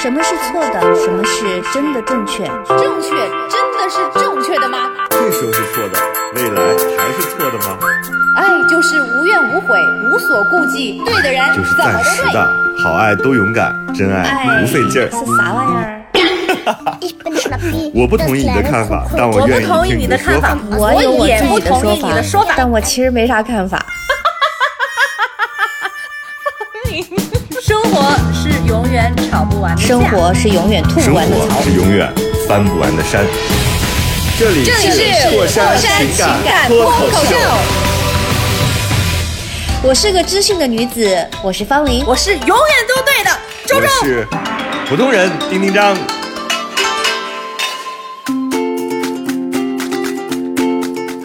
什么是错的？什么是真的正确？正确真的是正确的吗？这时候是错的，未来还是错的吗？爱就是无怨无悔，无所顾忌，对的人就是。暂时的，好爱都勇敢，真爱不费劲儿。是啥玩意儿？我不同意你的看法，但我愿意我不同意听你的看法的说法。，我也不同意你的说法。但我其实没啥看法。是永远吵不完的架生活是永远吐生不完的槽活。是永远翻不完的山。这里这里是过山情情感脱口秀。我是个知性的女子，我是方玲。我是永远都对的，周我周。是普通人丁丁张。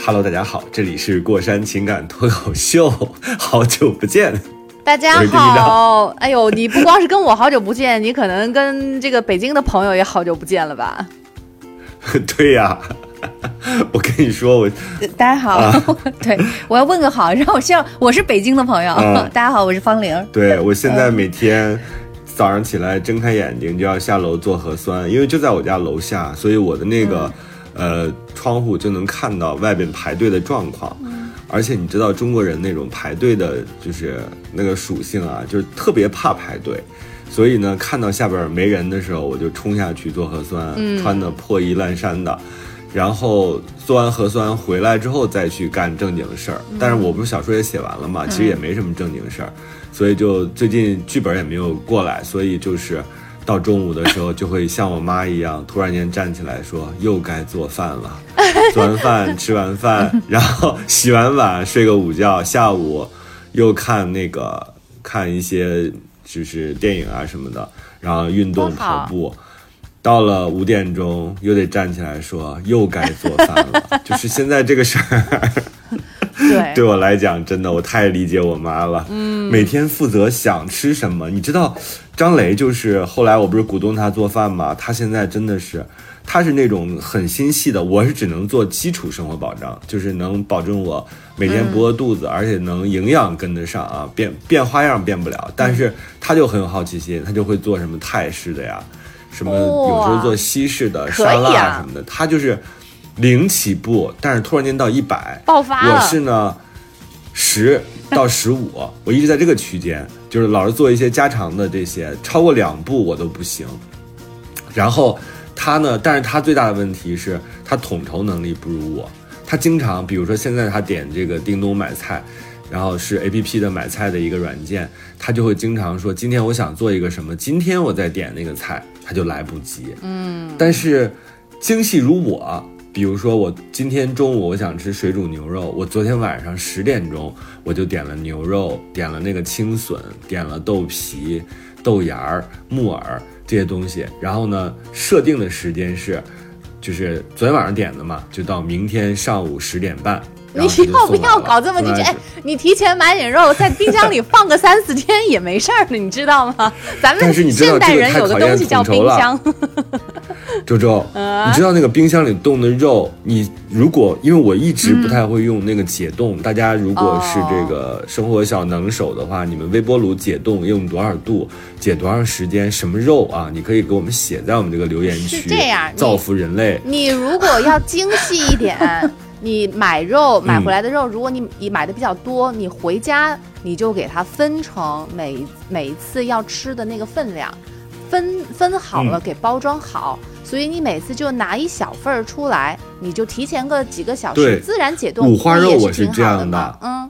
Hello，大家好，这里是过山情感脱口秀，好久不见。大家好，哎呦，你不光是跟我好久不见，你可能跟这个北京的朋友也好久不见了吧？对呀、我跟你说，我 大家好，对我要问个好，让我像我是北京的朋友。嗯大家好，我是方玲。对我现在每天早上起来睁开眼睛就要下楼做核酸，因为就在我家楼下，所以我的那个、呃窗户就能看到外边排队的状况。而且你知道中国人那种排队的，就是那个属性啊，就是特别怕排队。所以呢，看到下边没人的时候，我就冲下去做核酸，穿的破衣烂衫的，然后做完核酸回来之后再去干正经事儿。但是我不是小说也写完了嘛，其实也没什么正经事儿，所以就最近剧本也没有过来，所以就是到中午的时候就会像我妈一样，突然间站起来说又该做饭了。做完饭吃完饭，然后洗完碗睡个午觉，下午又看那个看一些就是电影啊什么的，然后运动跑步。到了五点钟，又得站起来说又该做饭了。就是现在这个事儿，对，对我来讲，真的我太理解我妈了。嗯，每天负责想吃什么，你知道，张雷就是后来我不是鼓动他做饭嘛，他现在真的是，他是那种很心细的，我是只能做基础生活保障，就是能保证我每天不饿肚子，而且能营养跟得上啊，变变花样变不了，但是他就很有好奇心，他就会做什么泰式的呀，什么有时候做西式的沙拉啊什么的，他就是零起步，但是突然间到一百，爆发我是呢，十到十五，我一直在这个区间，就是老是做一些加长的这些，超过两步我都不行。然后他呢，但是他最大的问题是他统筹能力不如我，他经常，比如说现在他点这个叮咚买菜。然后是 A P P 的买菜的一个软件，他就会经常说今天我想做一个什么，今天我再点那个菜，他就来不及。嗯，但是精细如我，比如说我今天中午我想吃水煮牛肉，我昨天晚上十点钟我就点了牛肉，点了那个青笋，点了豆皮、豆芽儿、木耳这些东西，然后呢，设定的时间是，就是昨天晚上点的嘛，就到明天上午十点半。然你要不要搞这么进去？哎你提前买点肉，在冰箱里 放个三四天也没事儿的，你知道吗？咱们现代人有个东西叫冰箱，周周，啊你知道那个冰箱里冻的肉，你如果因为我一直不太会用那个解冻，大家如果是这个生活小能手的话，你们微波炉解冻用多少度，解多长时间，什么肉啊？你可以给我们写在我们这个留言区，是这样造福人类。你如果要精细一点，你买肉买回来的肉，如果你你买的比较多，你回家你就给它分成每每一次要吃的那个分量，分分好了嗯给包装好。所以你每次就拿一小份儿出来，你就提前个几个小时自然解冻。五花肉我是这样的嗯，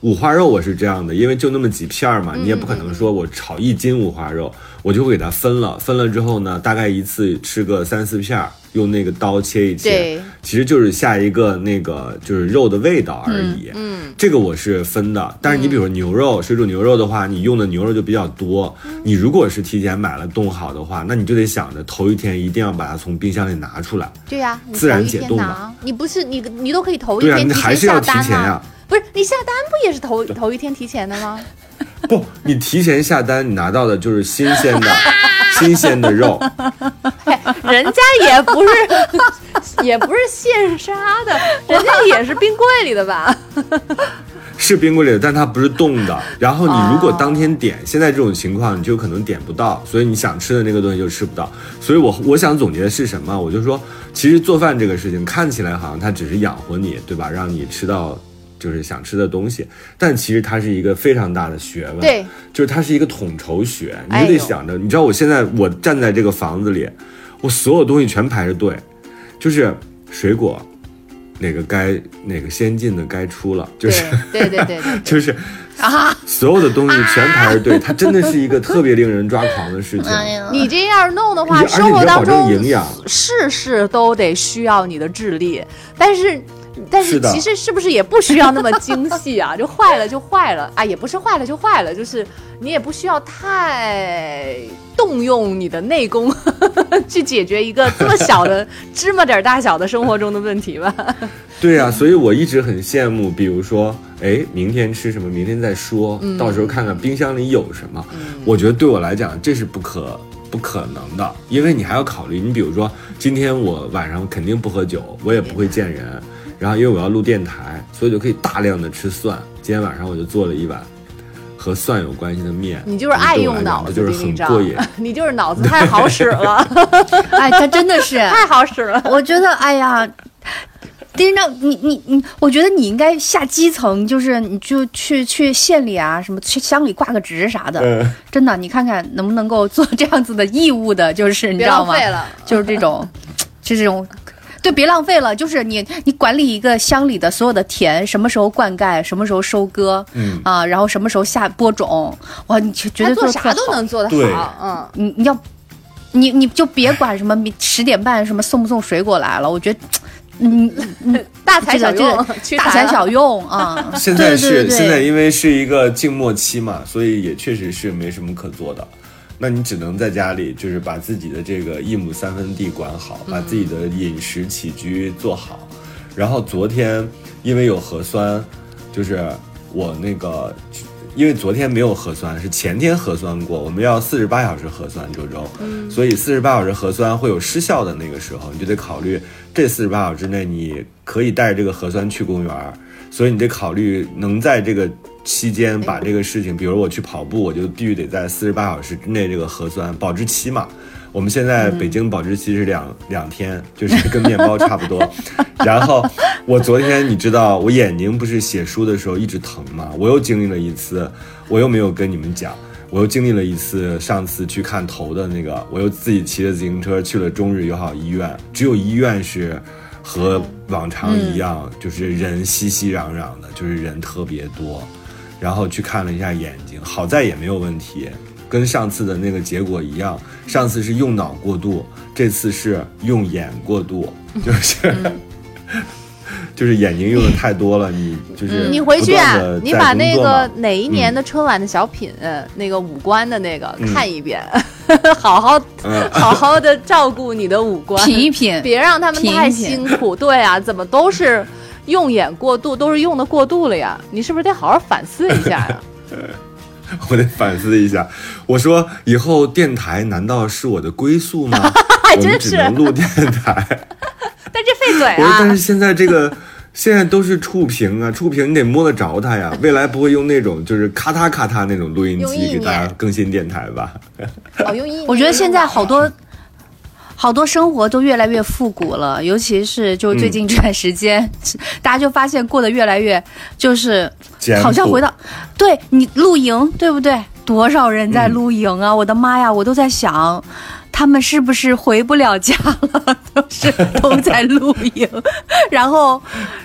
五花肉我是这样的，因为就那么几片儿嘛，嗯你也不可能说我炒一斤五花肉，我就会给它分了，分了之后呢，大概一次吃个三四片儿，用那个刀切一切，其实就是下一个那个就是肉的味道而已。嗯，这个我是分的，但是你比如说牛肉，水煮牛肉的话，你用的牛肉就比较多。你如果是提前买了冻好的话，那你就得想着头一天一定要把它从冰箱里拿出来。对呀、你自然解冻嘛，你不是你你都可以头一天提你还是要提前呀、不是你下单不也是头头一天提前的吗？不，你提前下单，你拿到的就是新鲜的、新鲜的肉。人家也不是 也不是现杀的，人家也是冰柜里的吧？是冰柜里的，但它不是冻的。然后你如果当天点，现在这种情况你就可能点不到，所以你想吃的那个东西就吃不到。所以我我想总结的是什么？我就说，其实做饭这个事情看起来好像它只是养活你，对吧？让你吃到就是想吃的东西，但其实它是一个非常大的学问。对，就是它是一个统筹学，你就得想着，你知道我现在我站在这个房子里，我所有东西全排着队，就是水果，哪个该哪个先进的该出了，就是对对对对对，就是啊，所有的东西全排着队，它真的是一个特别令人抓狂的事情。你这样弄的话，生活当中营养事事都得需要你的智力，但是。但是其实是不是也不需要那么精细啊？就坏了就坏了啊，也不是坏了就坏了，就是你也不需要太动用你的内功 去解决一个这么小的芝麻点儿大小的生活中的问题吧。对呀、所以我一直很羡慕，比如说，哎，明天吃什么，明天再说，到时候看看冰箱里有什么。我觉得对我来讲，这是不可不可能的，因为你还要考虑，你比如说，今天我晚上肯定不喝酒，我也不会见人，然后因为我要录电台，所以就可以大量的吃蒜。今天晚上我就做了一碗和蒜有关系的面，你就是爱用脑子，就是很过瘾。你就是脑子太好使了，哎，他真的是，太好使了。我觉得，哎呀。丁章，你你你，我觉得你应该下基层，就是你就去去县里啊，什么去乡里挂个职啥的，嗯真的，你看看能不能够做这样子的义务的，就是你知道吗？就是这种，就 这种。对，别浪费了。就是你，你管理一个乡里的所有的田，什么时候灌溉，什么时候收割，嗯啊，然后什么时候下播种，哇，你绝绝他对做啥都。能做得好，嗯。你你要，你你就别管什么十点半什么送不送水果来了，我觉得，嗯，大材小用大材小 用啊。现在是对对对现在因为是一个静默期嘛，所以也确实是没什么可做的。那你只能在家里，就是把自己的这个一亩三分地管好，把自己的饮食起居做好。然后昨天因为有核酸，就是我那个，因为昨天没有核酸，是前天核酸过，我们要四十八小时核酸，周周，所以四十八小时核酸会有失效的那个时候，你就得考虑这四十八小时之内你可以带着这个核酸去公园儿，所以你得考虑能在这个期间把这个事情，比如我去跑步，我就必须得在四十八小时之内这个核酸保质期嘛。我们现在北京保质期是两、两天，就是跟面包差不多。然后我昨天你知道，我眼睛不是写书的时候一直疼吗？我又经历了一次，我又没有跟你们讲，我又经历了一次上次去看头的那个，我又自己骑着自行车去了中日友好医院，只有医院是和往常一样，就是人熙熙攘攘的，就是人特别多。然后去看了一下眼睛，好在也没有问题，跟上次的那个结果一样。上次是用脑过度，这次是用眼过度，就是、就是眼睛用的太多了，你就是你回去啊你把那个哪一年的春晚的小品，呃那个五官的那个嗯。看一遍，好好嗯。好好的照顾你的五官，品一品，别让他们太品。辛苦。对啊，怎么都是用眼过度，都是用的过度了呀？你是不是得好好反思一下呀？我得反思一下。我说以后电台难道是我的归宿吗？我们只真是能录电台。但这费嘴我说，但是啊！现在这个现在都是触屏啊，触屏你得摸得着它呀。未来不会用那种就是咔嗒咔嗒那种录音机给大家更新电台吧？哦，用意我觉得现在好多。好多生活都越来越复古了，尤其是就最近这段时间，大家就发现过得越来越，就是好像回到，对你露营，对不对？多少人在露营啊！我的妈呀，我都在想，他们是不是回不了家了？都是都在露营，然后，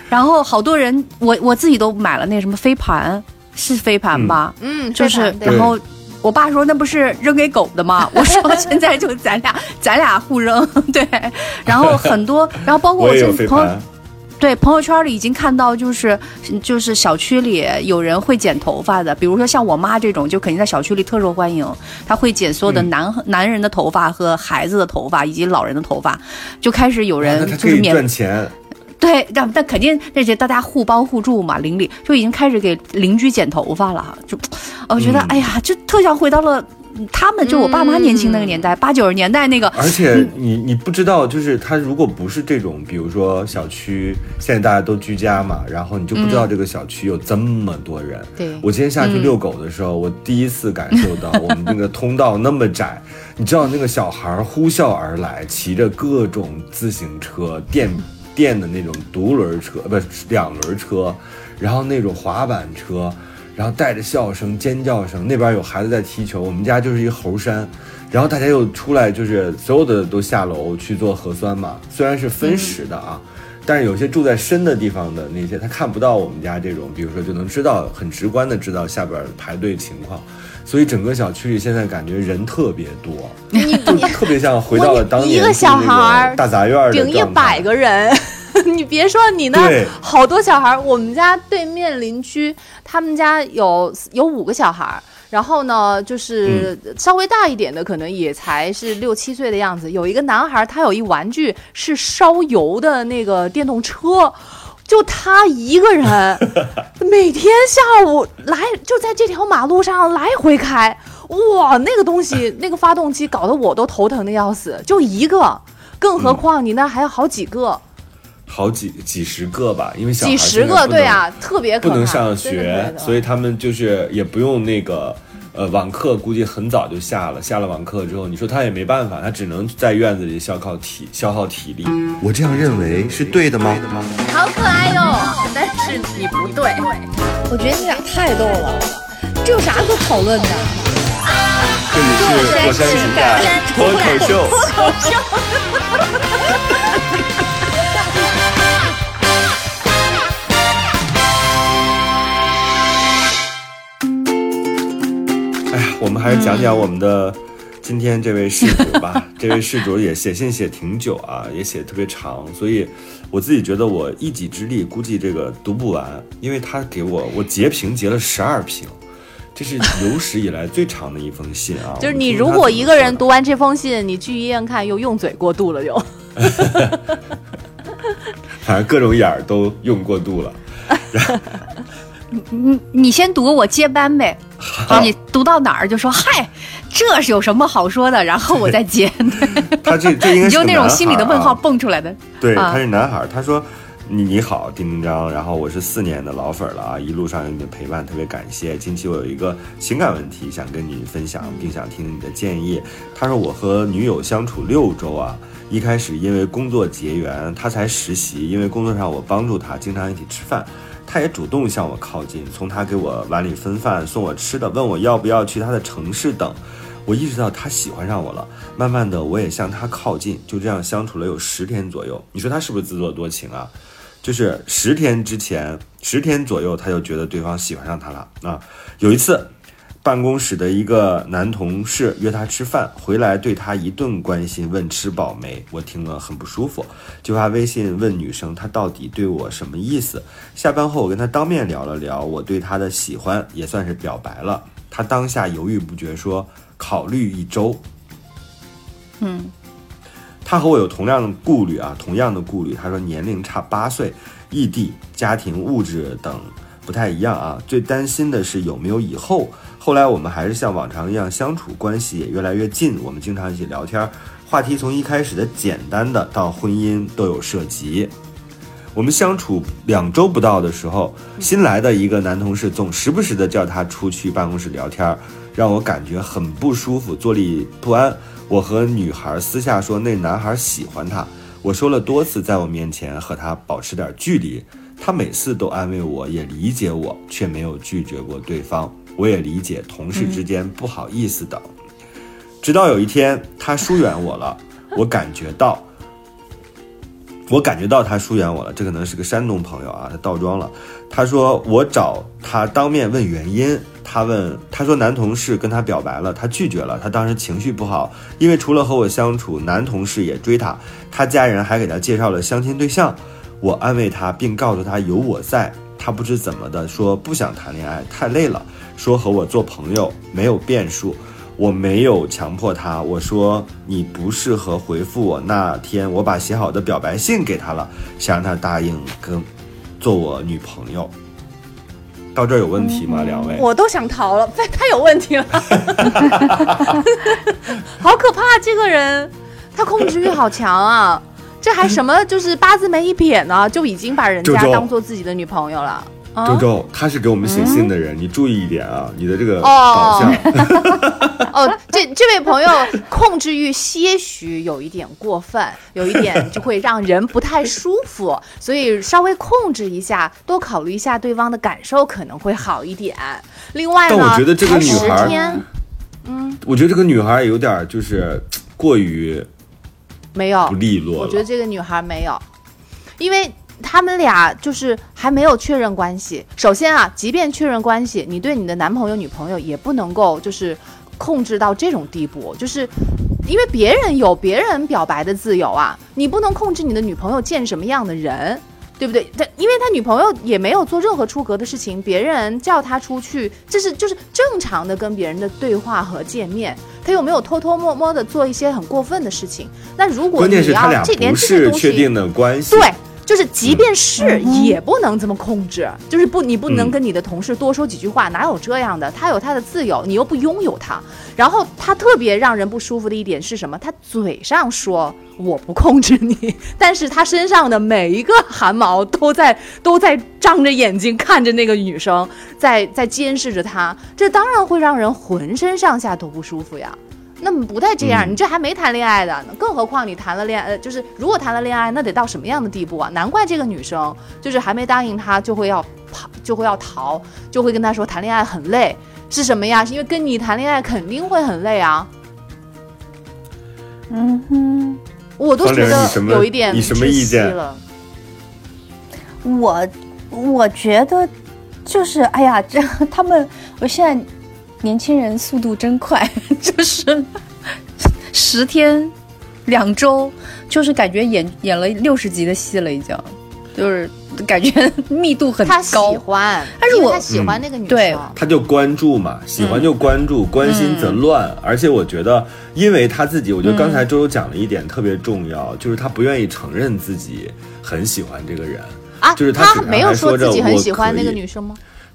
然后好多人，我我自己都买了那什么飞盘，是飞盘吧？嗯，就是然后我爸说那不是扔给狗的吗？我说 现在就咱俩咱俩互扔，对。然后很多，然后包括我朋友，对朋友圈里已经看到，就是就是小区里有人会剪头发的，比如说像我妈这种，就肯定在小区里特受欢迎。她会剪所有的嗯男、男人的头发和孩子的头发以及老人的头发，就开始有人就是免赚钱。对，但但肯定那些大家互帮互助嘛，邻里就已经开始给邻居剪头发了，就我觉得、嗯。哎呀，就特想回到了他们就我爸妈年轻那个年代，八九十年代那个，而且你你不知道，就是他如果不是这种，比如说小区现在大家都居家嘛，然后你就不知道这个小区有这么多人。对。我今天下去遛狗的时候，我第一次感受到我们那个通道那么窄，你知道那个小孩呼啸而来，骑着各种自行车、电电的那种独轮车，不是两轮车，然后那种滑板车。然后带着笑声、尖叫声，那边有孩子在踢球，我们家就是一个猴山，然后大家又出来，就是所有的都下楼去做核酸嘛。虽然是分时的啊，但是有些住在深的地方的那些，他看不到我们家这种，比如说就能知道很直观的知道下边排队情况，所以整个小区里现在感觉人特别多，你就特别像回到了当年一个小孩儿大杂院的顶一百个人。你别说你那好多小孩儿，我们家对面邻居，他们家有有五个小孩儿，然后呢，就是稍微大一点的，可能也才是六七岁的样子。有一个男孩儿，他有一玩具是烧油的那个电动车。就他一个人，每天下午来就在这条马路上来回开，哇，那个东西 那个发动机搞得我都头疼的要死，就一个，更何况你那还有好几个，好几几十个吧，因为小孩几十个，对啊，特别可怕，不能上学所以他们就是也不用那个呃网课，估计很早就下了。下了网课之后，你说他也没办法，他只能在院子里消耗体消耗体力。我这样认为是对的吗？好可爱哟、但是你不对。我觉得你俩太逗了，这有啥可讨论的？这里是火山情感脱口秀。讲讲我们的今天这位事主吧。这位事主也写信写挺久啊，也写得特别长，所以我自己觉得我一己之力估计这个读不完，因为他给我我截屏截了十二屏。这是有史以来最长的一封信啊！就是你如果一个人读完这封信，你去医院看又用嘴过度了又。反正各种眼儿都用过度了。你你你先读，我接班呗。就你读到哪儿就说嗨，这是有什么好说的，然后我再接。他这这应该你就那种心里的问号蹦出来的。对，啊他是男孩儿。他说：“你你好，丁丁张，然后我是四年的老粉儿了啊，一路上有你的陪伴，特别感谢。近期我有一个情感问题想跟你分享，并想听你的建议。”他说：“我和女友相处六周啊，一开始因为工作结缘，他才实习，因为工作上我帮助他，经常一起吃饭。”他也主动向我靠近，从他给我碗里分饭、送我吃的，问我要不要去他的城市等。我意识到他喜欢上我了，慢慢的我也向他靠近，就这样相处了有十天左右。你说他是不是自作多情啊？就是十天之前，十天左右他就觉得对方喜欢上他了啊。有一次，办公室的一个男同事约他吃饭，回来对他一顿关心，问吃饱没。我听了很不舒服，就发微信问女生她到底对我什么意思。下班后我跟他当面聊了聊我对他的喜欢，也算是表白了。他当下犹豫不决说考虑一周。嗯，他和我有同样的顾虑啊，同样的顾虑。他说年龄差八岁，异地，家庭、物质等不太一样啊。最担心的是有没有以后。后来我们还是像往常一样相处，关系也越来越近。我们经常一起聊天，话题从一开始的简单的到婚姻都有涉及。我们相处两周不到的时候，新来的一个男同事总时不时的叫他出去办公室聊天，让我感觉很不舒服，坐立不安。我和女孩私下说那男孩喜欢她，我说了多次在我面前和他保持点距离，他每次都安慰我，也理解我，却没有拒绝过对方。我也理解同事之间不好意思等。直到有一天他疏远我了，我感觉到。我感觉到他疏远我了，这可能是个山东朋友啊，他倒装了。他说我找他当面问原因，他问他说男同事跟他表白了，他拒绝了，他当时情绪不好，因为除了和我相处，男同事也追他，他家人还给他介绍了相亲对象。我安慰他，并告诉他有我在，他不知怎么的说不想谈恋爱，太累了，说和我做朋友没有变数。我没有强迫他，我说你不适合回复我。那天我把写好的表白信给他了，想让他答应跟做我女朋友。到这儿有问题吗？两位？我都想逃了，太太有问题了，好可怕！这个人，他控制欲好强啊！这还什么就是八字没一撇呢，就已经把人家当做自己的女朋友了。啊周周，他是给我们写信的人，你注意一点啊，你的这个导哦向。哦，这这位朋友控制欲些许有一点过分，有一点就会让人不太舒服，所以稍微控制一下，多考虑一下对方的感受可能会好一点。另外呢，但我觉得这个女孩儿天我觉得这个女孩有点就是过于没有不利落。我觉得这个女孩没有，因为他们俩就是还没有确认关系。首先啊，即便确认关系，你对你的男朋友、女朋友也不能够就是控制到这种地步，就是。因为别人有别人表白的自由啊，你不能控制你的女朋友见什么样的人，对不对？他因为他女朋友也没有做任何出格的事情，别人叫他出去，这是就是正常的跟别人的对话和见面，他又没有偷偷摸摸的做一些很过分的事情。那如果关键你要是他俩不是确定的关系。对，就是即便是也不能这么控制，就是不你不能嗯跟你的同事多说几句话，哪有这样的？他有他的自由，你又不拥有他。然后他特别让人不舒服的一点是什么？他嘴上说我不控制你，但是他身上的每一个汗毛都在都在张着眼睛看着那个女生，在在监视着她，这当然会让人浑身上下都不舒服呀。那么不带这样，嗯你这还没谈恋爱的，更何况你谈了恋爱，呃，就是如果谈了恋爱，那得到什么样的地步啊？难怪这个女生就是还没答应他，就会要跑，就会要逃，就会跟他说谈恋爱很累，是什么呀？是因为跟你谈恋爱肯定会很累啊。嗯哼，我都觉得有一点你什么意见了。我我觉得就是，哎呀，这 他们，我现在年轻人速度真快，就是十天、两周，就是感觉演演了六十集的戏了，已经，就是感觉密度很高他喜。欢，但是我他喜欢那个女生。对他就关注嘛，喜欢就关注，关心则乱。而且我觉得，因为他自己，我觉得刚才周周讲了一点特别重要，就是他不愿意承认自己很喜欢这个人。啊，就是他没有说自己很喜欢那个女生吗？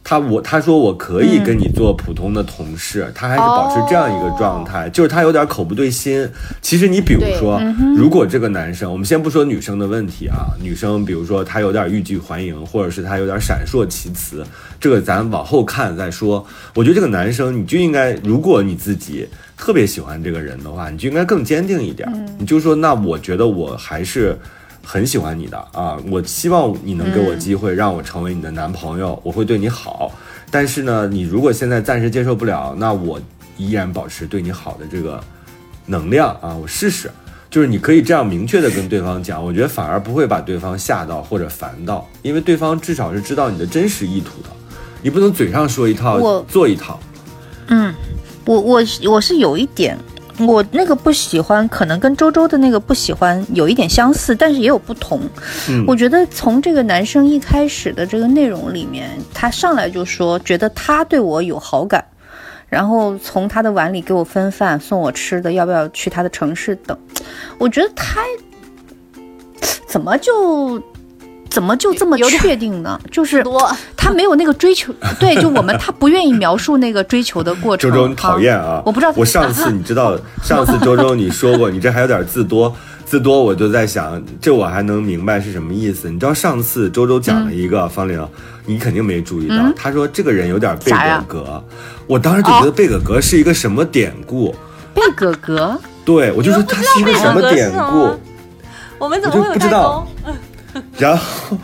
他我他说我可以跟你做普通的同事，他还是保持这样一个状态，就是他有点口不对心。其实你比如说，如果这个男生，我们先不说女生的问题啊，女生比如说她有点欲拒还迎，或者是她有点闪烁其词，这个咱往后看再说。我觉得这个男生你就应该，如果你自己特别喜欢这个人的话，你就应该更坚定一点，你就说那我觉得我还是。很喜欢你的啊，我希望你能给我机会，让我成为你的男朋友，我会对你好。但是呢，你如果现在暂时接受不了，那我依然保持对你好的这个能量啊，我试试。就是你可以这样明确的跟对方讲，我觉得反而不会把对方吓到或者烦到，因为对方至少是知道你的真实意图的，你不能嘴上说一套做一套。嗯我我我是有一点，我那个不喜欢，可能跟周周的那个不喜欢有一点相似，但是也有不同。嗯我觉得从这个男生一开始的这个内容里面，他上来就说觉得他对我有好感，然后从他的碗里给我分饭，送我吃的，要不要去他的城市等。我觉得他怎么就怎么就这么确定呢？就是多他没有那个追求，对，就我们他不愿意描述那个追求的过程。周周，你讨厌啊！我不知道我上次你知道，上次周周你说过，你这还有点字多，字多，我就在想，这我还能明白是什么意思。你知道上次周周讲了一个、方玲，你肯定没注意到，他说这个人有点贝格格，我当时就觉得贝格格是一个什么典故，贝格格，对我就说他是一个什么典故，我们怎么会有代不知道沟？然后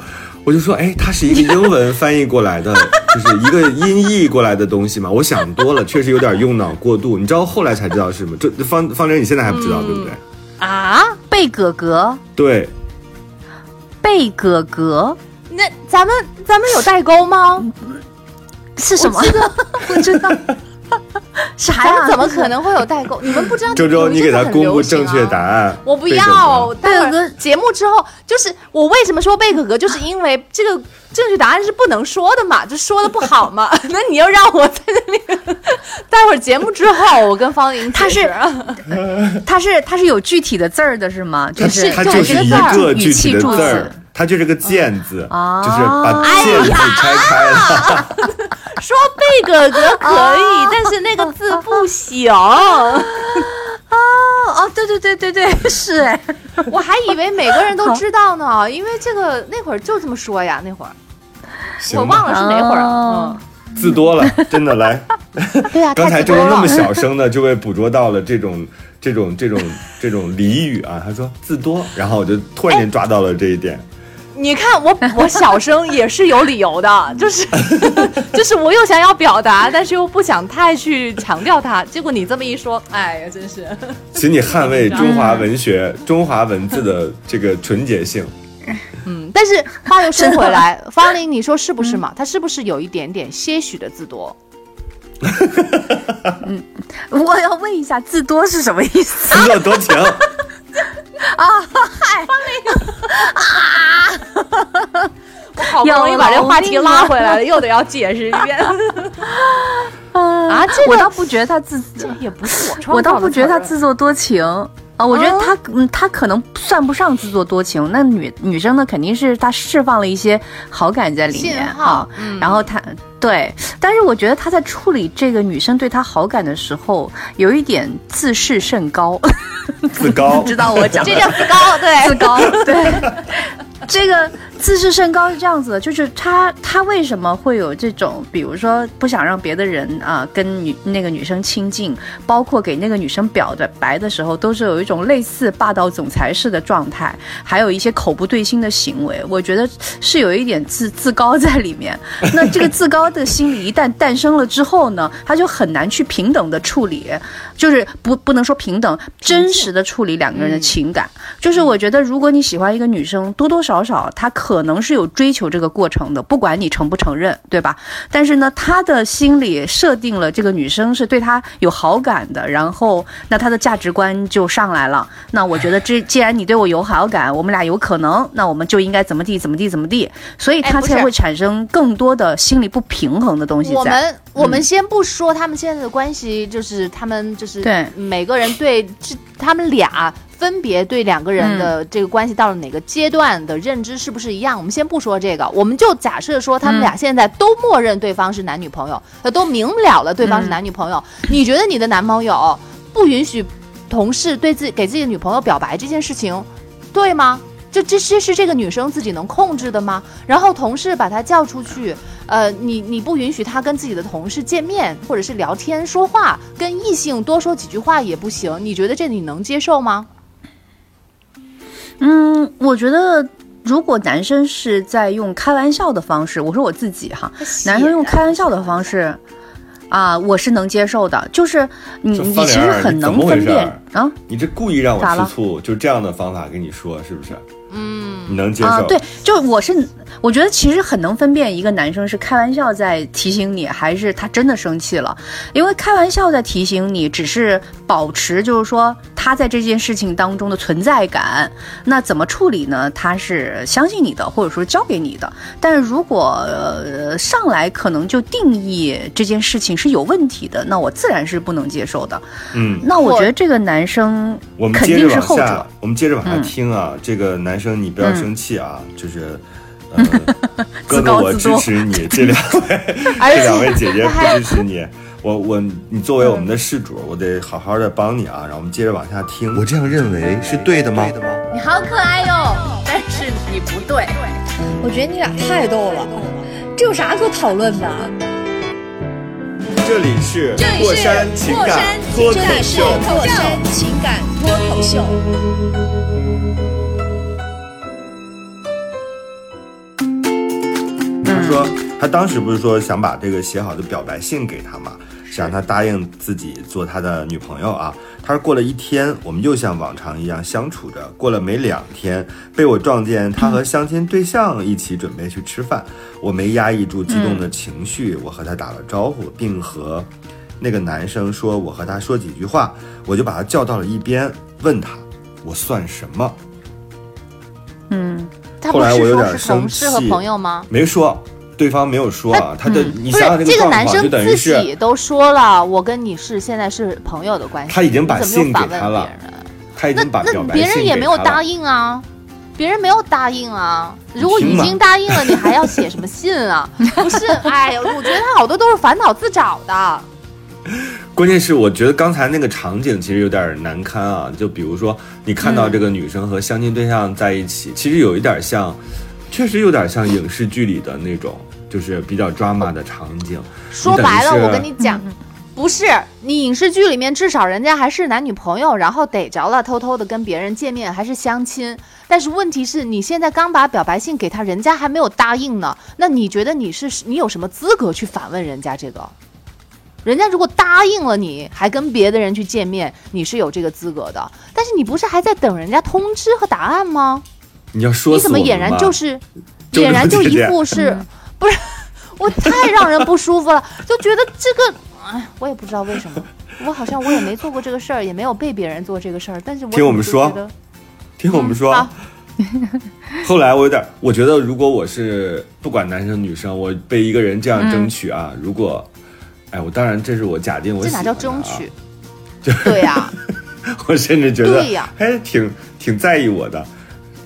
我就说，哎，它是一个英文翻译过来的，就是一个音译过来的东西嘛。我想多了，确实有点用脑过度。你知道后来才知道是什么？这方方玲，你现在还不知道、对不对？啊？贝哥哥，对，贝哥哥那咱们咱们有代沟吗？是什么？不知道。啥 呀？怎么可能会有代沟？你们不知道？周周，你给他公布正确答案。我不要，格待会儿节目之后，就是我为什么说贝壳哥，就是因为这个正确答案是不能说的嘛，就说的不好嘛。那你又让我在那里，待会儿节目之后，我跟方玲他是他是他是有具体的字儿的是吗？就是它就就是一一个字儿语具体的气助词字儿，它就是个剑字，啊就是把剑字拆开了。说贝哥哥可以，但是那个字不行。哦哦，对对对对对，是哎，我还以为每个人都知道呢，因为这个那会儿就这么说呀，那会儿我忘了是哪会儿了。哦字多了，真的来。嗯，对啊，刚才太多了周周那么小声的，就被捕捉到了这种这种这种这种俚语啊。他说字多，然后我就突然间抓到了这一点。你看我，我小声也是有理由的，就是 就是我又想要表达，但是又不想太去强调它。结果你这么一说，哎呀，真是。请你捍卫中华文学、中华文字的这个纯洁性。嗯，但是话又说回来，方玲，你说是不是嘛？它是不是有一点点些许的字多？我要问一下，字多是什么意思？自作多情，我好不容易把这话题拉回来了，又得要解释一遍。啊！这个我倒不觉得他自，这也不是我创我造的倒不觉得他自作多情啊，我觉得他嗯，他可能算不上自作多情。那女女生呢，肯定是他释放了一些好感在里面号啊，嗯然后他对，但是我觉得他在处理这个女生对他好感的时候，有一点自视甚高，自高 知道我讲的这叫自高，对，自高，对。这个自视甚高是这样子的，就是他他为什么会有这种，比如说不想让别的人啊、跟女那个女生亲近，包括给那个女生表的白的时候，都是有一种类似霸道总裁式的状态，还有一些口不对心的行为，我觉得是有一点自自高在里面。那这个自高的心理一旦诞生了之后呢，他就很难去平等的处理，就是不不能说平等，真实的处理两个人的情感。就是我觉得，如果你喜欢一个女生，多多少少她可能是有追求这个过程的，不管你承不承认，对吧？但是呢，他的心里设定了这个女生是对他有好感的，然后那他的价值观就上来了。那我觉得这 既然你对我有好感，我们俩有可能，那我们就应该怎么地怎么地怎么地，所以他才会产生更多的心理不平衡的东西在。我们我们先不说他们现在的关系，就是他们就是对每个人对这他们俩分别对两个人的这个关系到了哪个阶段的认知是不是一样？我们先不说这个，我们就假设说他们俩现在都默认对方是男女朋友，呃，都明了了对方是男女朋友。你觉得你的男朋友不允许同事对自己给自己的女朋友表白这件事情，对吗？就这这是这个女生自己能控制的吗？然后同事把她叫出去，呃，你你不允许她跟自己的同事见面，或者是聊天说话，跟异性多说几句话也不行。你觉得这你能接受吗？嗯，我觉得如果男生是在用开玩笑的方式，我说我自己哈，男生用开玩笑的方式。啊，我是能接受的，就是你这你其实很能分辨啊你这故意让我吃醋，就这样的方法跟你说，是不是？嗯，你能接受？啊，对，就我是我觉得其实很能分辨一个男生是开玩笑在提醒你，还是他真的生气了，因为开玩笑在提醒你，只是保持就是说他在这件事情当中的存在感，那怎么处理呢？他是相信你的，或者说交给你的，但是如果呃上来可能就定义这件事情是有问题的，那我自然是不能接受的。嗯，那我觉得这个男生我们肯接着往定是后者下，，我们接着往下嗯听啊。这个男生你不要生气啊，就是。呃，哥自哥，我支持你。这两位，这两位姐姐不支持你。我我，你作为我们的事主，我得好好的帮你啊。然后我们接着往下听。我这样认为是对的吗？你好可爱哟，但是你不对。我觉得你俩太逗了，这有啥可讨论的？这里是过山情感过山脱口这里是。过山情感脱口秀。他说他当时不是说想把这个写好的表白信给他嘛，想让他答应自己做他的女朋友啊。他说过了一天，我们又像往常一样相处着。过了没两天，被我撞见他和相亲对象一起准备去吃饭，我没压抑住激动的情绪，我和他打了招呼，并和那个男生说我和他说几句话，我就把他叫到了一边，问他我算什么？嗯，他不后来我是说是有点生同事和气朋友吗？没说，对方没有说啊。他的你想想这这个男生自己都说了，我跟你是现在是朋友的关系。他已经把信给他了他已经把别人也没有答。应啊。别人没有答应啊。如果已经答应了，你还要写什么信啊？不是，哎呀，我觉得他好多都是烦恼自找的。关键是我觉得刚才那个场景其实有点难堪啊，就比如说你看到这个女生和相亲对象在一起，其实有一点像，确实有点像影视剧里的那种，就是比较 drama 的场景。说白了，我跟你讲，不是你影视剧里面至少人家还是男女朋友，然后逮着了，偷偷的跟别人见面，还是相亲。但是问题是你现在刚把表白信给他，人家还没有答应呢，那你觉得你是你有什么资格去反问人家这个？人家如果答应了你，还跟别的人去见面，你是有这个资格的。但是你不是还在等人家通知和答案吗？你要说你怎么俨然就是，就俨然就一副是，不是？我太让人不舒服了，就觉得这个，哎，我也不知道为什么，我好像我也没做过这个事儿，也没有被别人做这个事儿，但是我听我们说听我们说。好 后来我有点，我觉得如果我是不管男生女生，我被一个人这样争取啊，如果，哎，我当然这是我假定我这哪叫争取？对呀、我甚至觉得对呀还挺挺在意我的，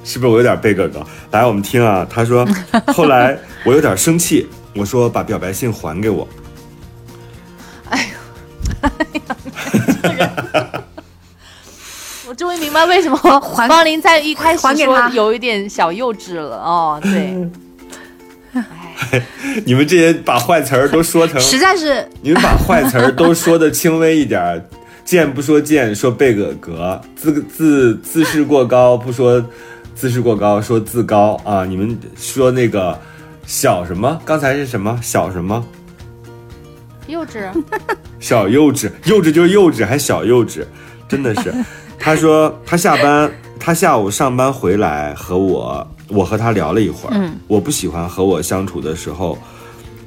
是不是我有点背梗梗？来，我们听啊，他说 后来我有点生气，我说把表白信还给我，我终于明白为什么还方林 在一开始说还给他有一点小幼稚了哦，对，哎，你们这些把坏词儿都说成，实在是。你们把坏词儿都说的轻微一点儿，见不说贱，说背个格，自自自视过高不说自视过高，说自高啊！你们说那个小什么？刚才是什么小什么？幼稚，小幼稚，幼稚就是幼稚，还小幼稚，真的是。他说他下班，他下午上班回来和我，我和他聊了一会儿。嗯，我不喜欢和我相处的时候，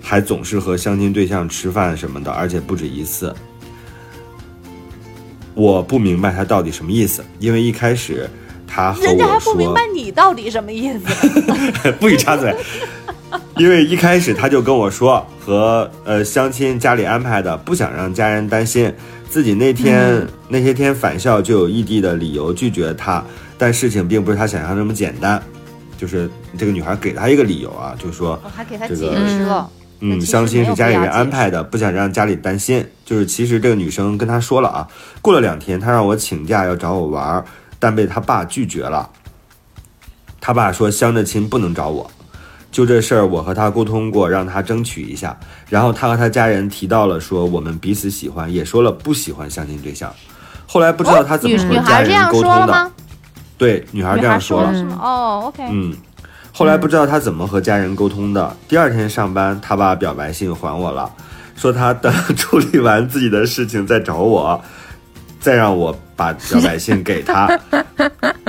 还总是和相亲对象吃饭什么的，而且不止一次。我不明白他到底什么意思，因为一开始人家还不明白你到底什么意思。不许插嘴。因为一开始他就跟我说，和呃相亲家里安排的，不想让家人担心，自己那天、那些天返校就有异地的理由拒绝他，但事情并不是他想象那么简单，就是这个女孩给他一个理由啊，就说我还给他这解个释了，那嗯，相亲是家里人安排的，不想让家里担心。就是其实这个女生跟他说了啊，过了两天，他让我请假要找我玩儿，但被他爸拒绝了。他爸说相着亲不能找我。就这事儿，我和他沟通过，让他争取一下。然后他和他家人提到了说我们彼此喜欢，也说了不喜欢相亲对象。后来不知道他怎么和家人沟通的。对，女孩女这样说了？哦，OK，嗯，后来不知道他怎么和家人沟通的。第二天上班，他把表白信还我了，说他等 处理完自己的事情再找我，再让我把表白信给他。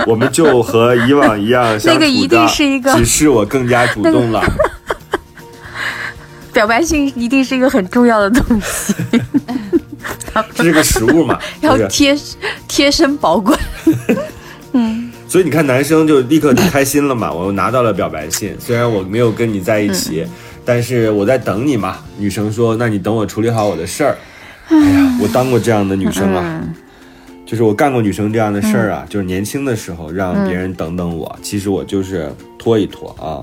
我们就和以往一样相处的，那个一定是一个只是我更加主动了。表白信一定是一个很重要的东西，这是个实物嘛，要贴贴身保管。嗯所以你看，男生就立刻就开心了嘛，我拿到了表白信，虽然我没有跟你在一起，但是我在等你嘛。女生说：“那你等我处理好我的事儿。”哎呀，我当过这样的女生啊，就是我干过女生这样的事儿啊，就是年轻的时候让别人等等我，其实我就是拖一拖啊。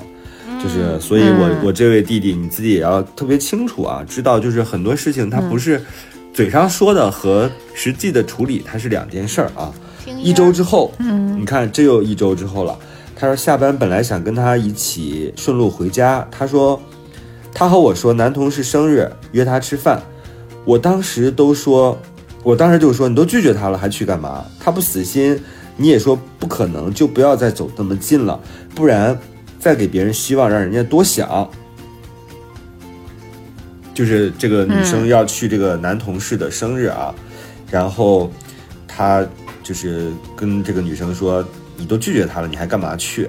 就是，所以我我这位弟弟，你自己也要特别清楚啊，知道就是很多事情它不是嘴上说的和实际的处理它是两件事儿啊。一周之后，嗯，你看这又一周之后了。他说下班本来想跟他一起顺路回家，他说他和我说男同事生日约他吃饭，我当时都说，我当时就说你都拒绝他了还去干嘛？他不死心，你也说不可能，就不要再走那么近了，不然再给别人希望，让人家多想。就是这个女生要去这个男同事的生日啊，然后他就是跟这个女生说：“你都拒绝他了，你还干嘛去？”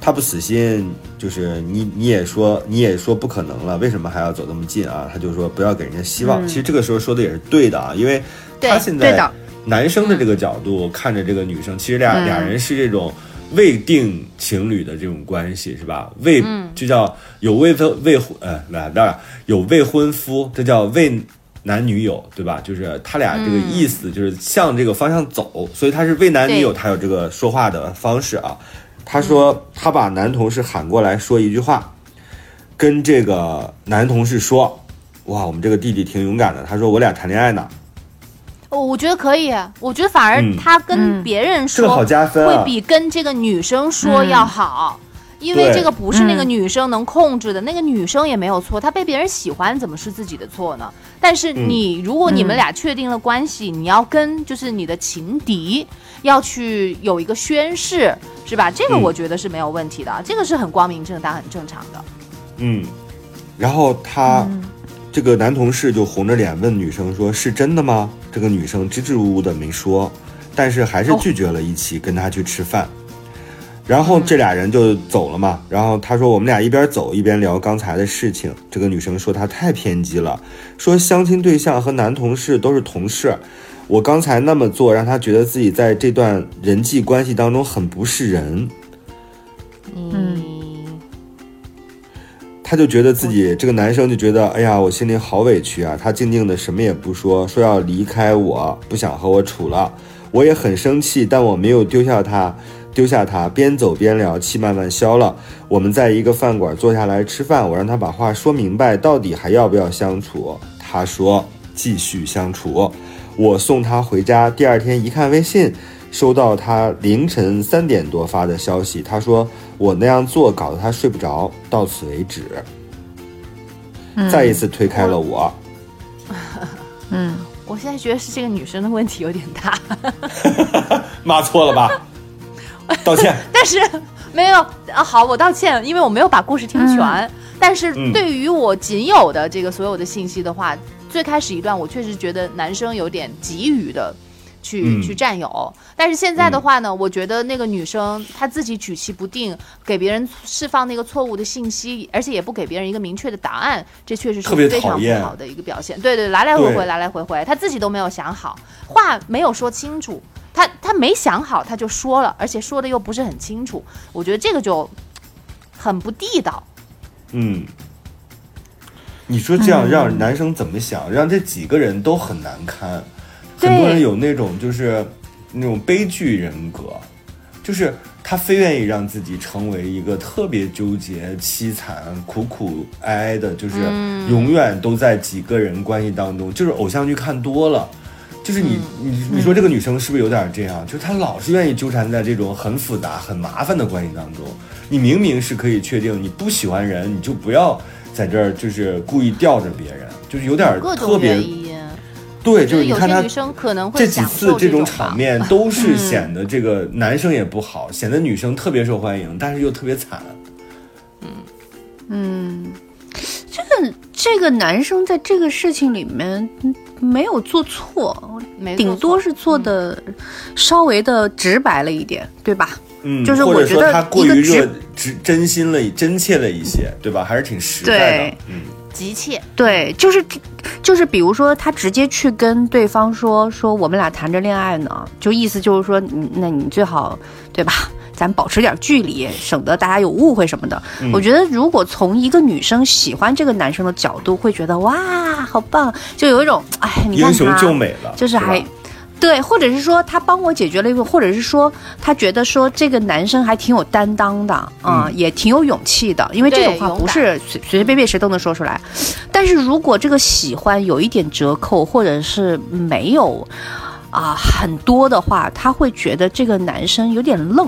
他不死心，就是你你也说你也说不可能了，为什么还要走那么近啊？他就说不要给人家希望。其实这个时候说的也是对的啊，因为他现在男生的这个角度看着这个女生，其实俩、俩人是这种未定情侣的这种关系，是吧？未、就叫有未婚未婚呃，那当然有未婚夫，这叫未男女友，对吧？就是他俩这个意思就是向这个方向走，所以他是未男女友，他有这个说话的方式啊。他说他把男同事喊过来说一句话，跟这个男同事说：“哇，我们这个弟弟挺勇敢的。”他说我俩谈恋爱呢，哦我觉得可以，我觉得反而嗯他跟别人这个好说，加分啊！会比跟这个女生说要好。因为这个不是那个嗯女生能控制的，那个女生也没有错，她被别人喜欢怎么是自己的错呢？但是你如果你们俩确定了关系，你要跟就是你的情敌要去有一个宣誓，是吧？这个嗯我觉得是没有问题的，这个是很光明正大、很正常的。嗯，然后他、这个男同事就红着脸问女生说：“是真的吗？”这个女生支支吾吾的没说，但是还是拒绝了一起跟他去吃饭。然后这俩人就走了嘛。然后他说我们俩一边走一边聊刚才的事情。这个女生说她太偏激了，说相亲对象和男同事都是同事。我刚才那么做，让他觉得自己在这段人际关系当中很不是人。嗯，他就觉得自己这个男生就觉得，哎呀，我心里好委屈啊。他静静的什么也不说，说要离开我，不想和我处了。我也很生气，但我没有丢下他，丢下他，边走边聊，气慢慢消了。我们在一个饭馆坐下来吃饭，我让他把话说明白，到底还要不要相处？他说继续相处。我送他回家，第二天一看微信，收到他凌晨三点多发的消息，他说我那样做搞得他睡不着，到此为止。再一次推开了我，嗯，我现在觉得是这个女生的问题有点大，骂错了吧？道歉。但是没有啊。好，我道歉，因为我没有把故事听全。但是嗯对于我仅有的这个所有的信息的话，最开始一段我确实觉得男生有点急于的。去、嗯去占有，但是现在的话呢，我觉得那个女生她自己举棋不定，给别人释放那个错误的信息，而且也不给别人一个明确的答案，这确实是非常不好的一个表现。对对，来来回回，对来来回回，她自己都没有想好，话没有说清楚，她她没想好，她就说了，而且说的又不是很清楚，我觉得这个就很不地道。嗯，你说这样让男生怎么想？让这几个人都很难堪。很多人有那种就是那种悲剧人格，就是他非愿意让自己成为一个特别纠结、凄惨、苦苦哀哀的，就是永远都在几个人关系当中。就是偶像剧看多了。就是你，你你说这个女生是不是有点这样？就是她老是愿意纠缠在这种很复杂、很麻烦的关系当中。你明明是可以确定你不喜欢人，你就不要在这儿就是故意吊着别人，就是有点特别。对，就是你看他些女生可能会这几次这种场面都是显得这个男生也不好，显得女生特别受欢迎，但是又特别惨。嗯嗯这个这个男生在这个事情里面嗯没有做错，没顶多是做的稍微的直白了一点，对吧？嗯，就是或者我觉得说他过于热、直真心了、真切了一些，对吧？还是挺实在的对。嗯，急切，对，就是就是，比如说他直接去跟对方说说我们俩谈着恋爱呢，就意思就是说，你那你最好对吧？咱保持点距离，省得大家有误会什么的。嗯我觉得，如果从一个女生喜欢这个男生的角度，会觉得哇，好棒，就有一种哎，你看英雄他救美了，就是还对，或者是说他帮我解决了一个，或者是说他觉得说这个男生还挺有担当的啊、嗯也挺有勇气的，因为这种话不是随随随便便谁都能说出来。但是如果这个喜欢有一点折扣，或者是没有啊、很多的话，他会觉得这个男生有点愣。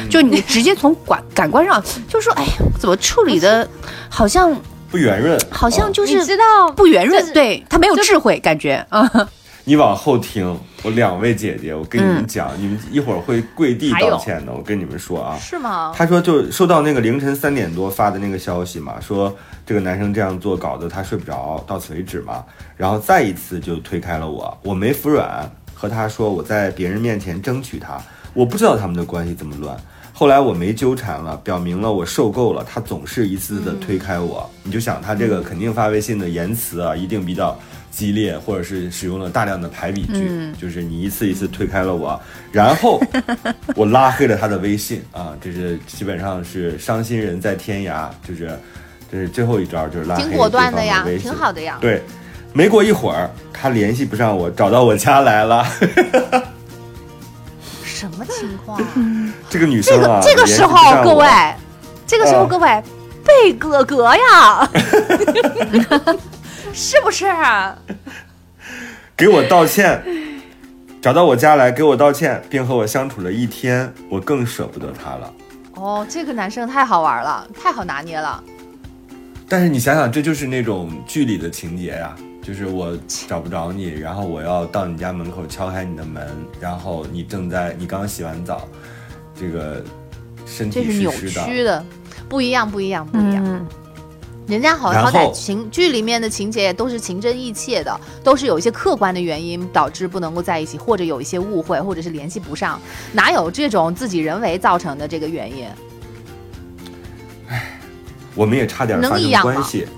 嗯就你直接从感感官上就说，哎，怎么处理的，好像不圆润，好像啊就是你知道不圆润，就是对他没有智慧，感觉啊。你往后听，我两位姐姐，我跟你们嗯讲，你们一会儿会跪地道歉的，我跟你们说啊。是吗？他说就收到那个凌晨三点多发的那个消息嘛，说这个男生这样做搞得他睡不着，到此为止嘛。然后再一次就推开了我，我没服软，和他说我在别人面前争取他，我不知道他们的关系这么乱。后来我没纠缠了，表明了我受够了，他总是一次次的推开我。你就想他这个肯定发微信的言辞啊，一定比较激烈，或者是使用了大量的排比句，就是你一次一次推开了我，然后 我拉黑了他的微信啊，这是基本上是伤心人在天涯，就是这是最后一招，就是拉黑挺果断的呀挺好的呀。对，没过一会儿，他联系不上我，找到我家来了。什么情况？这个女生啊，个这个时候，各位，这个时候嗯各位，贝哥哥呀，是不是？啊 给我道歉，找到我家来给我道歉，并和我相处了一天，我更舍不得他了。哦，这个男生太好玩了，太好拿捏了。但是你想想，这就是那种剧里的情节呀、就是我找不着你，然后我要到你家门口敲开你的门，然后你正在你刚洗完澡，这个身体这是扭曲的，不一样，不一样，不一样。嗯，人家好好歹情剧里面的情节也都是情真意切的，都是有一些客观的原因导致不能够在一起，或者有一些误会，或者是联系不上，哪有这种自己人为造成的这个原因？唉我们也差点发生能一样关系。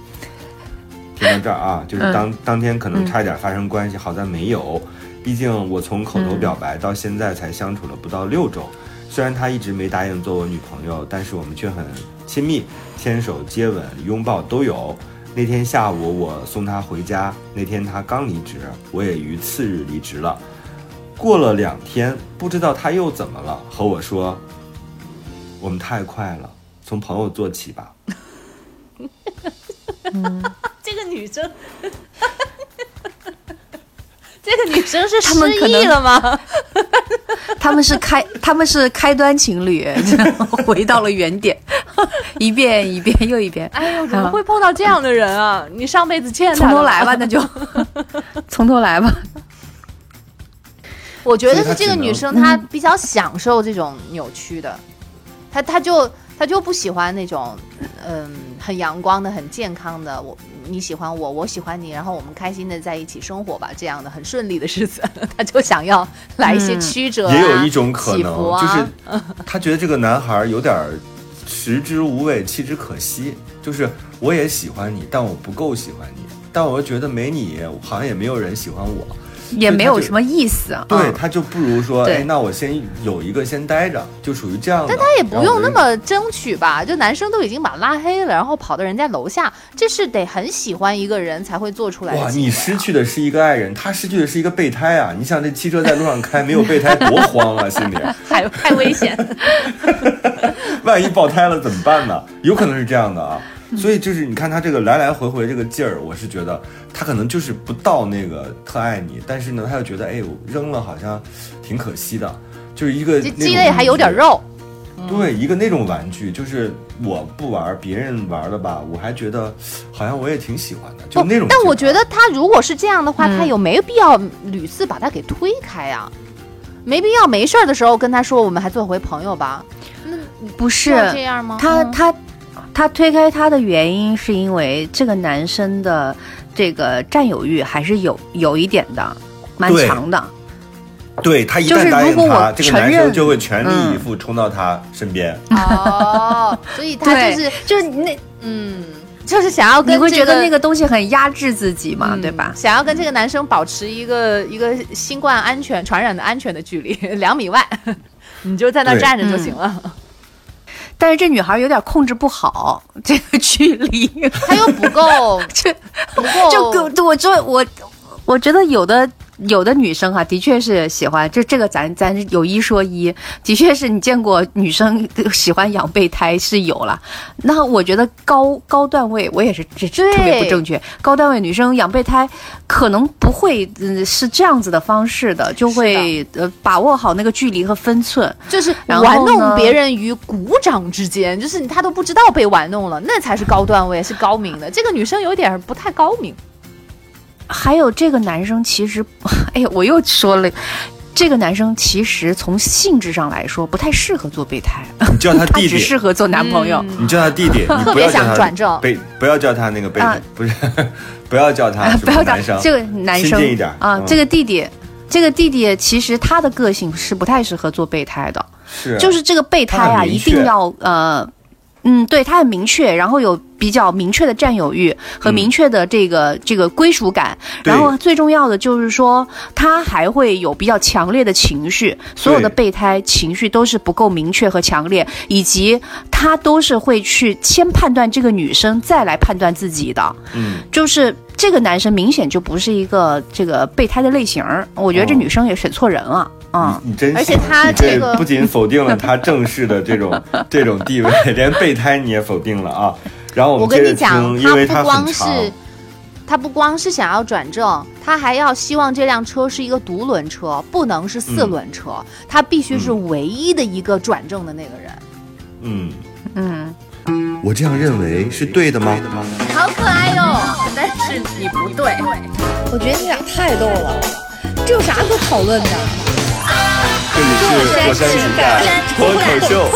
听到这儿啊，就是当、当天可能差点发生关系，好在没有。毕竟我从口头表白到现在才相处了不到六周，虽然他一直没答应做我女朋友，但是我们却很亲密，牵手、接吻、拥抱都有。那天下午我送他回家，那天他刚离职，我也于次日离职了。过了两天，不知道他又怎么了，和我说：“我们太快了，从朋友做起吧。”这个女生，这个女生是他们可能失忆了吗？他们是开他们是开端情侣，然 后回到了原点，一遍一遍又一遍，哎呦，怎么会碰到这样的人啊？你上辈子欠他的从头来吧，那就 从头来吧。我觉得是这个女生她比较享受这种扭曲的，她她就她就不喜欢那种嗯很阳光的、很健康的。我你喜欢我，我喜欢你，然后我们开心的在一起生活吧，这样的很顺利的日子，他就想要来一些嗯曲折、啊也有一种可能，啊、就是他觉得这个男孩有点儿食之无味，弃之可惜。就是我也喜欢你，但我不够喜欢你，但我又觉得没你，好像也没有人喜欢我。也没有什么意思啊。对，嗯他就不如说，对哎，那我先有一个先待着，就属于这样的。但他也不用那么争取吧，就男生都已经把拉黑了，然后跑到人家楼下，这是得很喜欢一个人才会做出来的哇。你失去的是一个爱人，他失去的是一个备胎啊！你想这汽车在路上开，没有备胎多慌啊，心里。太太危险。万一爆胎了怎么办呢？有可能是这样的啊。所以就是你看他这个来来回回这个劲儿，我是觉得他可能就是不到那个特爱你，但是呢，他又觉得哎，我扔了好像挺可惜的，就是一个这那种鸡肋还有点。肉。对，一个那种玩具，就是我不玩，别人玩的吧，我还觉得好像我也挺喜欢的，就那种。但我觉得他如果是这样的话，嗯他有没有必要屡次把他给推开啊？没必要，没事儿的时候跟他说，我们还做回朋友吧。那不是这样吗？嗯他他他推开他的原因是因为这个男生的这个占有欲还是有有一点的，蛮强的。对他一就是旦答应如果他，我这个男生承认就会全力以嗯赴冲到他身边。哦，所以他就是就是那嗯，就是想要跟你会觉得那个东西很压制自己嘛，嗯对吧？想要跟这个男生保持一个一个新冠安全传染的安全的距离，两米外，你就在那站着就行了。但是这女孩有点控制不好 这个距离，她又不够 这不够，就跟我就我，我觉得有的有的女生哈、的确是喜欢就这个咱咱有一说一，的确是你见过女生喜欢养备胎是有了。那我觉得高高段位我也是这这特别不正确，高段位女生养备胎可能不会嗯是这样子的方式的，就会呃把握好那个距离和分寸。就是玩弄别人于股掌之间，就是他都不知道被玩弄了，那才是高段位，是高明的。这个女生有点儿不太高明。还有这个男生其实，哎呀，我又说了。这个男生其实从性质上来说不太适合做备胎，你叫他他弟。弟，只适合做男朋友。你叫他弟弟，你特别想不要叫他转正。备，不要叫他那个备啊，不是，不要叫他不要叫男生，这个男生一点啊，嗯。这个弟弟，这个弟弟其实他的个性是不太适合做备胎的，是就是这个备胎啊，一定要呃。嗯，对他很明确，然后有比较明确的占有欲和嗯。明确的这个、这个归属感，然后最重要的就是说，他还会有比较强烈的情绪，所有的备胎情绪都是不够明确和强烈，以及他都是会去先判断这个女生，再来判断自己的。嗯，就是这个男生明显就不是一个这个备胎的类型儿，我觉得这哦。女生也选错人了。嗯，你你真行，而且他这这个不仅否定了他正式的这种 这种地位，连备胎你也否定了啊。然后我跟你讲，因为它他不光是。他不光是想要转正，他还要希望这辆车是一个独轮车，不能是四轮车，他必须是唯一的一个转正的那个人。嗯，嗯，我这样认为是对的吗？好可爱哟、但是你不对。我觉得你俩太逗了，这有啥可讨论的？这里是火山情感脱口秀。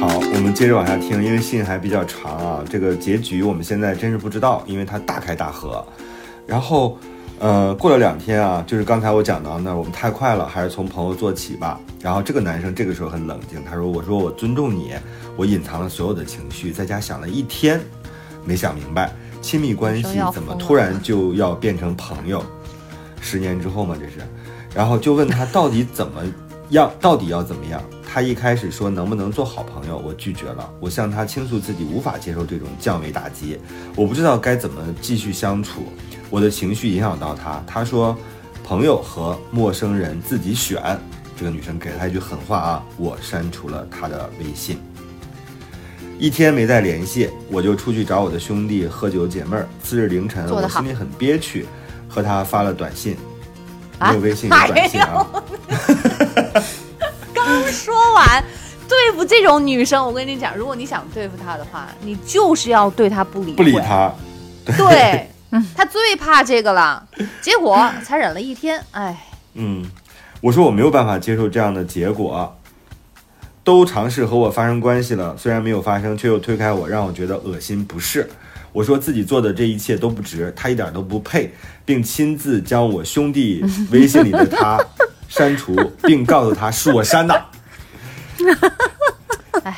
好，我们接着往下听，因为信还比较长啊。这个结局我们现在真是不知道，因为它大开大合。然后，呃，过了两天啊，就是刚才我讲到那儿，我们太快了，还是从朋友做起吧。然后这个男生这个时候很冷静，他说：“我说我尊重你，我隐藏了所有的情绪，在家想了一天，没想明白亲密关系怎么突然就要变成朋友。十年之后嘛，这是。然后就问他到底怎么样，到底要怎么样？他一开始说能不能做好朋友，我拒绝了。我向他倾诉自己无法接受这种降维打击，我不知道该怎么继续相处，我的情绪影响到他。他说，朋友和陌生人自己选。这个女生给了他一句狠话啊，我删除了他的微信。一天没再联系，我就出去找我的兄弟喝酒解闷儿。次日凌晨，我心里很憋屈，和他发了短信，啊没有微信有短信啊。刚说完，对付这种女生，我跟你讲，如果你想对付她的话，你就是要对她不理不理会。他，对，她最怕这个了。结果才忍了一天，哎，嗯，我说我没有办法接受这样的结果，都尝试和我发生关系了，虽然没有发生，却又推开我，让我觉得恶心不适。我说自己做的这一切都不值，他一点都不配，并亲自将我兄弟微信里的他删除，并告诉他是我删的。哎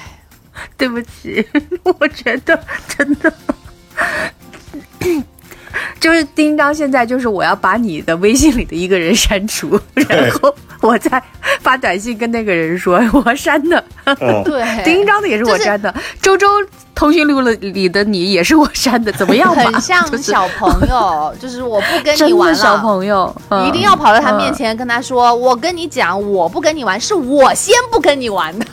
对不起，我觉得真的。就是丁章，现在就是我要把你的微信里的一个人删除，然后我再发短信跟那个人说我删的。嗯，对，丁章的也是我删的，周周通讯录了里的你也是我删的，怎么样吧？很像 小朋友，就是我不跟你玩了，的小朋友，嗯一定要跑到他面前跟他说：“我跟你讲，我不跟你玩，是我先不跟你玩的。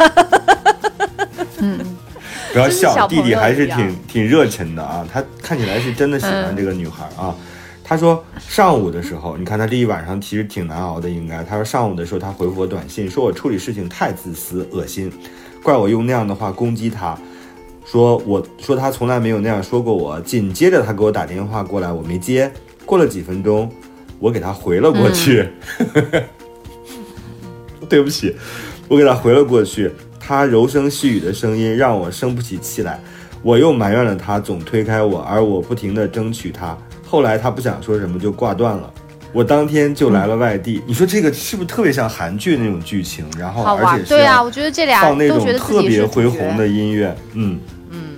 不要笑，弟弟还是挺挺热忱的啊，他看起来是真的喜欢这个女孩啊。他说上午的时候，你看他这一晚上其实挺难熬的，应该。他说上午的时候，他回复我短信，说我处理事情太自私、恶心，怪我用那样的话攻击他，说我说他从来没有那样说过我。紧接着他给我打电话过来，我没接。过了几分钟，我给他回了过去。对不起，我给他回了过去。他柔声细语的声音让我生不起气来，我又埋怨了他总推开我，而我不停的争取他。后来他不想说什么就挂断了，我当天就来了外地。你说这个是不是特别像韩剧那种剧情？然”后，而且是对啊，我觉得这俩放那种特别恢宏的音乐，嗯。嗯，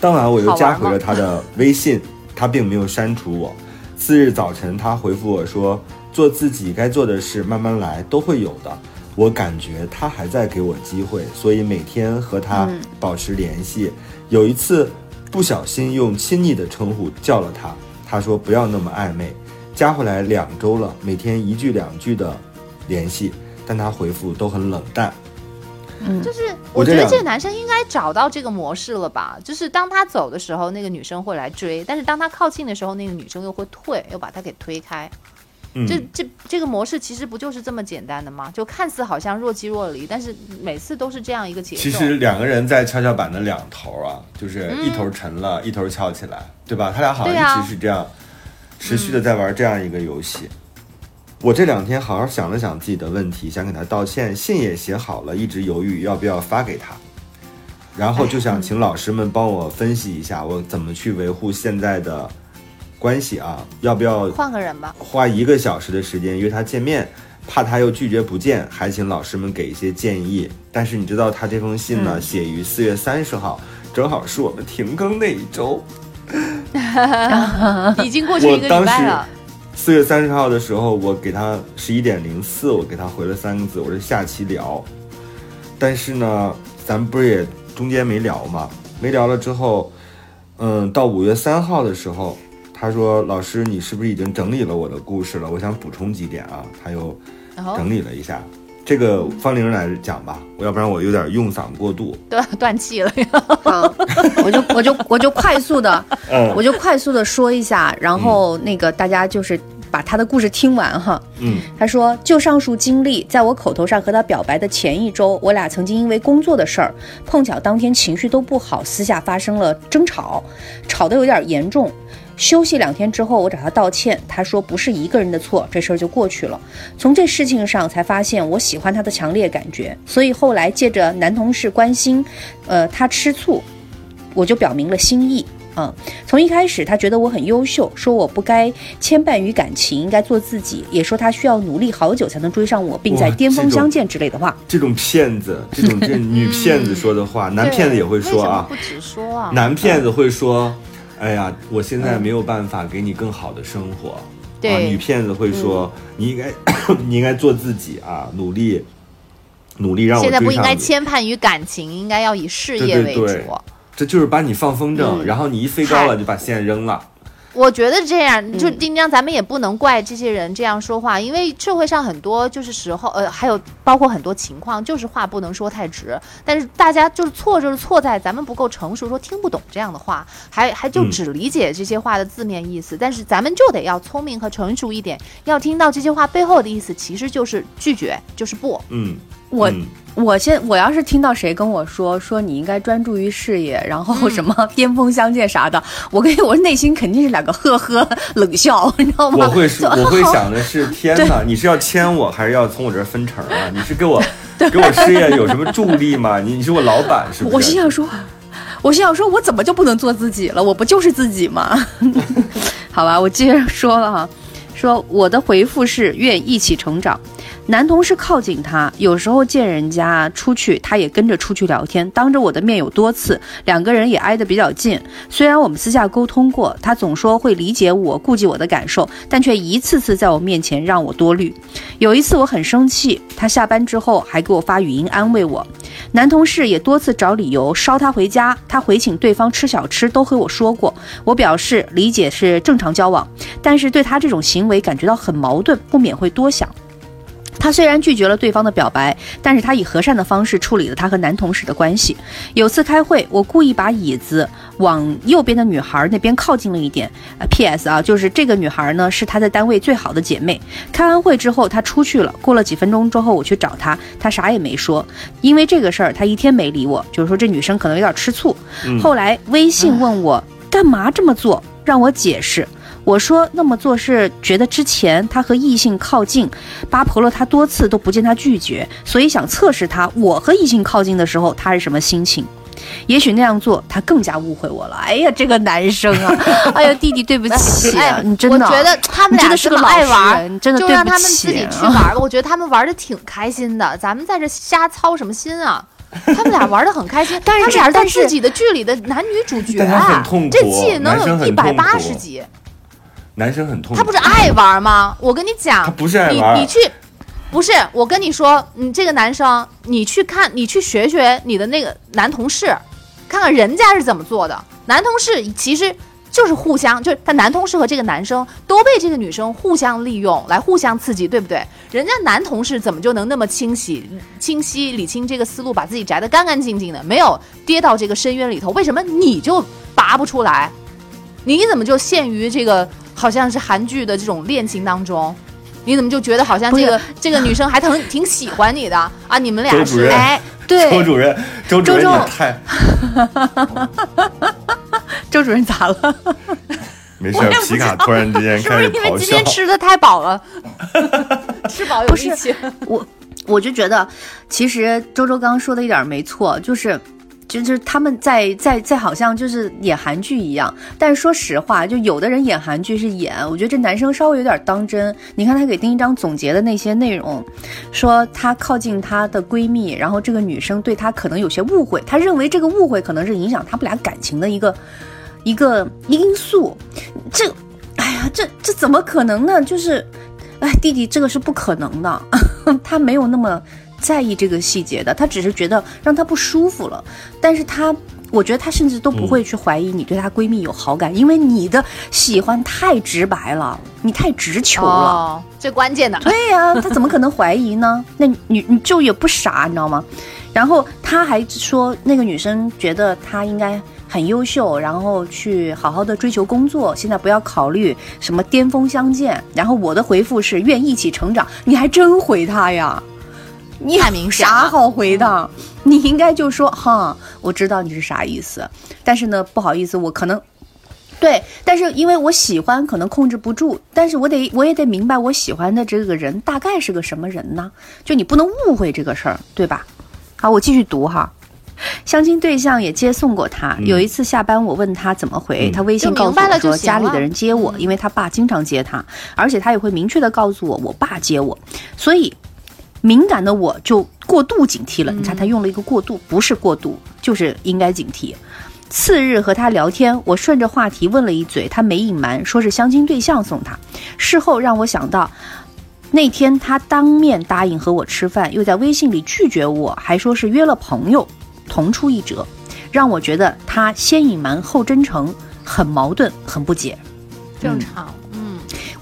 当晚我又加回了他的微信，他并没有删除我。次日早晨，他回复我说：“做自己该做的事，慢慢来，都会有的。”我感觉他还在给我机会，所以每天和他嗯保持联系。有一次不小心用亲昵的称呼叫了他，他说不要那么暧昧。加回来两周了，每天一句两句的联系，但他回复都很冷淡。嗯就是我觉得这个男生应该找到这个模式了吧？就是当他走的时候，那个女生会来追，但是当他靠近的时候，那个女生又会退，又把他给推开。嗯，这这这个模式其实不就是这么简单的吗？就看似好像若即若离，但是每次都是这样一个节奏。其实两个人在跷跷板的两头啊，就是嗯一头沉了，一头翘起来，对吧？他俩好像一直是这样，持续的在玩这样一个游戏。我这两天好好想了想自己的问题，想给他道歉，信也写好了，一直犹豫要不要发给他，然后就想请老师们帮我分析一下，我怎么去维护现在的关系啊？要不要换个人吧。花一个小时的时间约他见面，怕他又拒绝不见，还请老师们给一些建议。但是你知道他这封信呢，写于四月三十号，正好是我们停更那一周。已经过去一个礼我当时拜了，四月三十号的时候，我给他十一点零四，我给他回了三个字，我说下期聊。但是呢，咱不是也中间没聊嘛，没聊了之后，嗯，到五月三号的时候，他说老师你是不是已经整理了我的故事了？我想补充几点啊，他又整理了一下。这个方玲来讲吧，要不然我有点用嗓过度。断断气了呀。好，我就我就我就快速的，嗯我就快速的说一下，然后那个大家就是把他的故事听完哈。嗯他说，就上述经历，在我口头上和他表白的前一周，我俩曾经因为工作的事儿，碰巧当天情绪都不好，私下发生了争吵，吵得有点严重。休息两天之后，我找他道歉，他说不是一个人的错，这事儿就过去了。从这事情上才发现我喜欢他的强烈感觉，所以后来借着男同事关心，呃，他吃醋，我就表明了心意。嗯，从一开始他觉得我很优秀，说我不该牵绊于感情，应该做自己，也说他需要努力好久才能追上我，并在巅峰相见之类的话。这种骗子，这种这女骗子说的话，男骗子也会说啊不直说啊？男骗子会说，哎呀，我现在没有办法给你更好的生活。对啊，女骗子会说，你应该 你应该做自己啊，努力努力让我现在不应该牵绊于感情，应该要以事业为主。对对对这就是把你放风筝，嗯然后你一飞高了就把线扔了。我觉得这样，就嗯丁章，咱们也不能怪这些人这样说话，因为社会上很多就是时候，呃，还有包括很多情况，就是话不能说太直。但是大家就是错，就是错在咱们不够成熟，说听不懂这样的话，还还就嗯只理解这些话的字面意思。但是咱们就得要聪明和成熟一点，要听到这些话背后的意思，其实就是拒绝，就是不。嗯，我嗯我现我要是听到谁跟我说说你应该专注于事业，然后什么巅峰相见啥的，我跟我内心肯定是两个呵呵冷笑，你知道吗？我会 说，我会想的是，天哪，你是要签我，还是要从我这儿分成啊？你是给我 给我事业有什么助力吗？你你是我老板是不是？我心想说，我心想说，我怎么就不能做自己了？我不就是自己吗？好吧，我接着说了哈，说我的回复是愿一起成长。男同事靠近他，有时候见人家出去，他也跟着出去聊天，当着我的面有多次，两个人也挨得比较近。虽然我们私下沟通过，他总说会理解我、顾及我的感受，但却一次次在我面前让我多虑。有一次我很生气，他下班之后还给我发语音安慰我。男同事也多次找理由捎他回家，他回请对方吃小吃都和我说过。我表示理解是正常交往，但是对他这种行为感觉到很矛盾，不免会多想。他虽然拒绝了对方的表白，但是他以和善的方式处理了他和男同事的关系。有次开会，我故意把椅子往右边的女孩那边靠近了一点。呃，P.S. 啊，就是这个女孩呢是他在单位最好的姐妹。开完会之后，她出去了。过了几分钟之后，我去找她，她啥也没说。因为这个事儿，她一天没理我，就是说这女生可能有点吃醋。嗯后来微信问我干嘛这么做，让我解释。我说那么做是觉得之前他和异性靠近，八婆罗他多次都不见他拒绝，所以想测试他我和异性靠近的时候他是什么心情。也许那样做他更加误会我了。哎呀，这个男生啊，哎呀，弟弟对不起啊，哎，你真的，我觉得他们俩这么的是个老实爱玩人，你真的就对不让他们自己去玩吧。我觉得他们玩的挺开心的，咱们在这瞎操什么心啊？他们俩玩的很开心，但是他们俩是在自己的剧里的男女主角啊这季能有一百八十集，男生很痛苦，他不是爱玩吗？我跟你讲，他不是爱玩你你去。不是，我跟你说，你这个男生，你去看，你去学学你的那个男同事，看看人家是怎么做的。男同事其实就是互相，就是他男同事和这个男生都被这个女生互相利用，来互相刺激，对不对？人家男同事怎么就能那么清晰、清晰理清这个思路，把自己摘得干干净净的，没有跌到这个深渊里头？为什么你就拔不出来？你怎么就陷于这个好像是韩剧的这种恋情当中？你怎么就觉得好像这个 这个女生还挺挺喜欢你的啊？你们俩是周主任哎，对周主任，周主任周周你太 周主任咋了？没事儿，皮卡突然之间是不开始咆哮是因为今天。吃的太饱了，吃饱有不是力气？我我就觉得，其实周周刚刚说的一点儿没错，就是。就是他们在在在好像就是演韩剧一样，但是说实话，就有的人演韩剧是演，我觉得这男生稍微有点当真。你看他给丁一章总结的那些内容，说他靠近她的闺蜜，然后这个女生对他可能有些误会，他认为这个误会可能是影响他们俩感情的一个一个因素。这，哎呀，这这怎么可能呢？就是，哎，弟弟，这个是不可能的，他没有那么在意这个细节的，他只是觉得让他不舒服了，但是他。我觉得他甚至都不会去怀疑你对她闺蜜有好感，因为你的喜欢太直白了，你太直球了。最关键的。对呀、他怎么可能怀疑呢？那你你就也不傻，你知道吗？然后他还说，那个女生觉得他应该很优秀，然后去好好的。追求工作，现在不要考虑什么巅峰相见。然后我的。回复是愿一起成长，你还真回他呀？你太明啥好回的？你应该就说哈，我知道你是啥意思，但是呢，不好意思，我可能对，但是因为我喜欢，可能控制不住，但是我得我也得明白我喜欢的这个人大概是个什么人呢？就你不能误会这个事儿，对吧？好，我继续读哈。相亲对象也接送过他。有一次下班，我问他怎么回，嗯他微信告诉我说家里的人接我，因为他爸经常接他，而且他也会明确的告诉我我爸接我，所以敏感的我就过度警惕了。你看他用了一个过度，不是过度，就是应该警惕。次日和他聊天，我顺着话题问了一嘴，他没隐瞒，说是相亲对象送他。事后让我想到，那天他当面答应和我吃饭，又在微信里拒绝我，还说是约了朋友，同出一辙，让我觉得他先隐瞒后真诚，很矛盾，很不解。正常。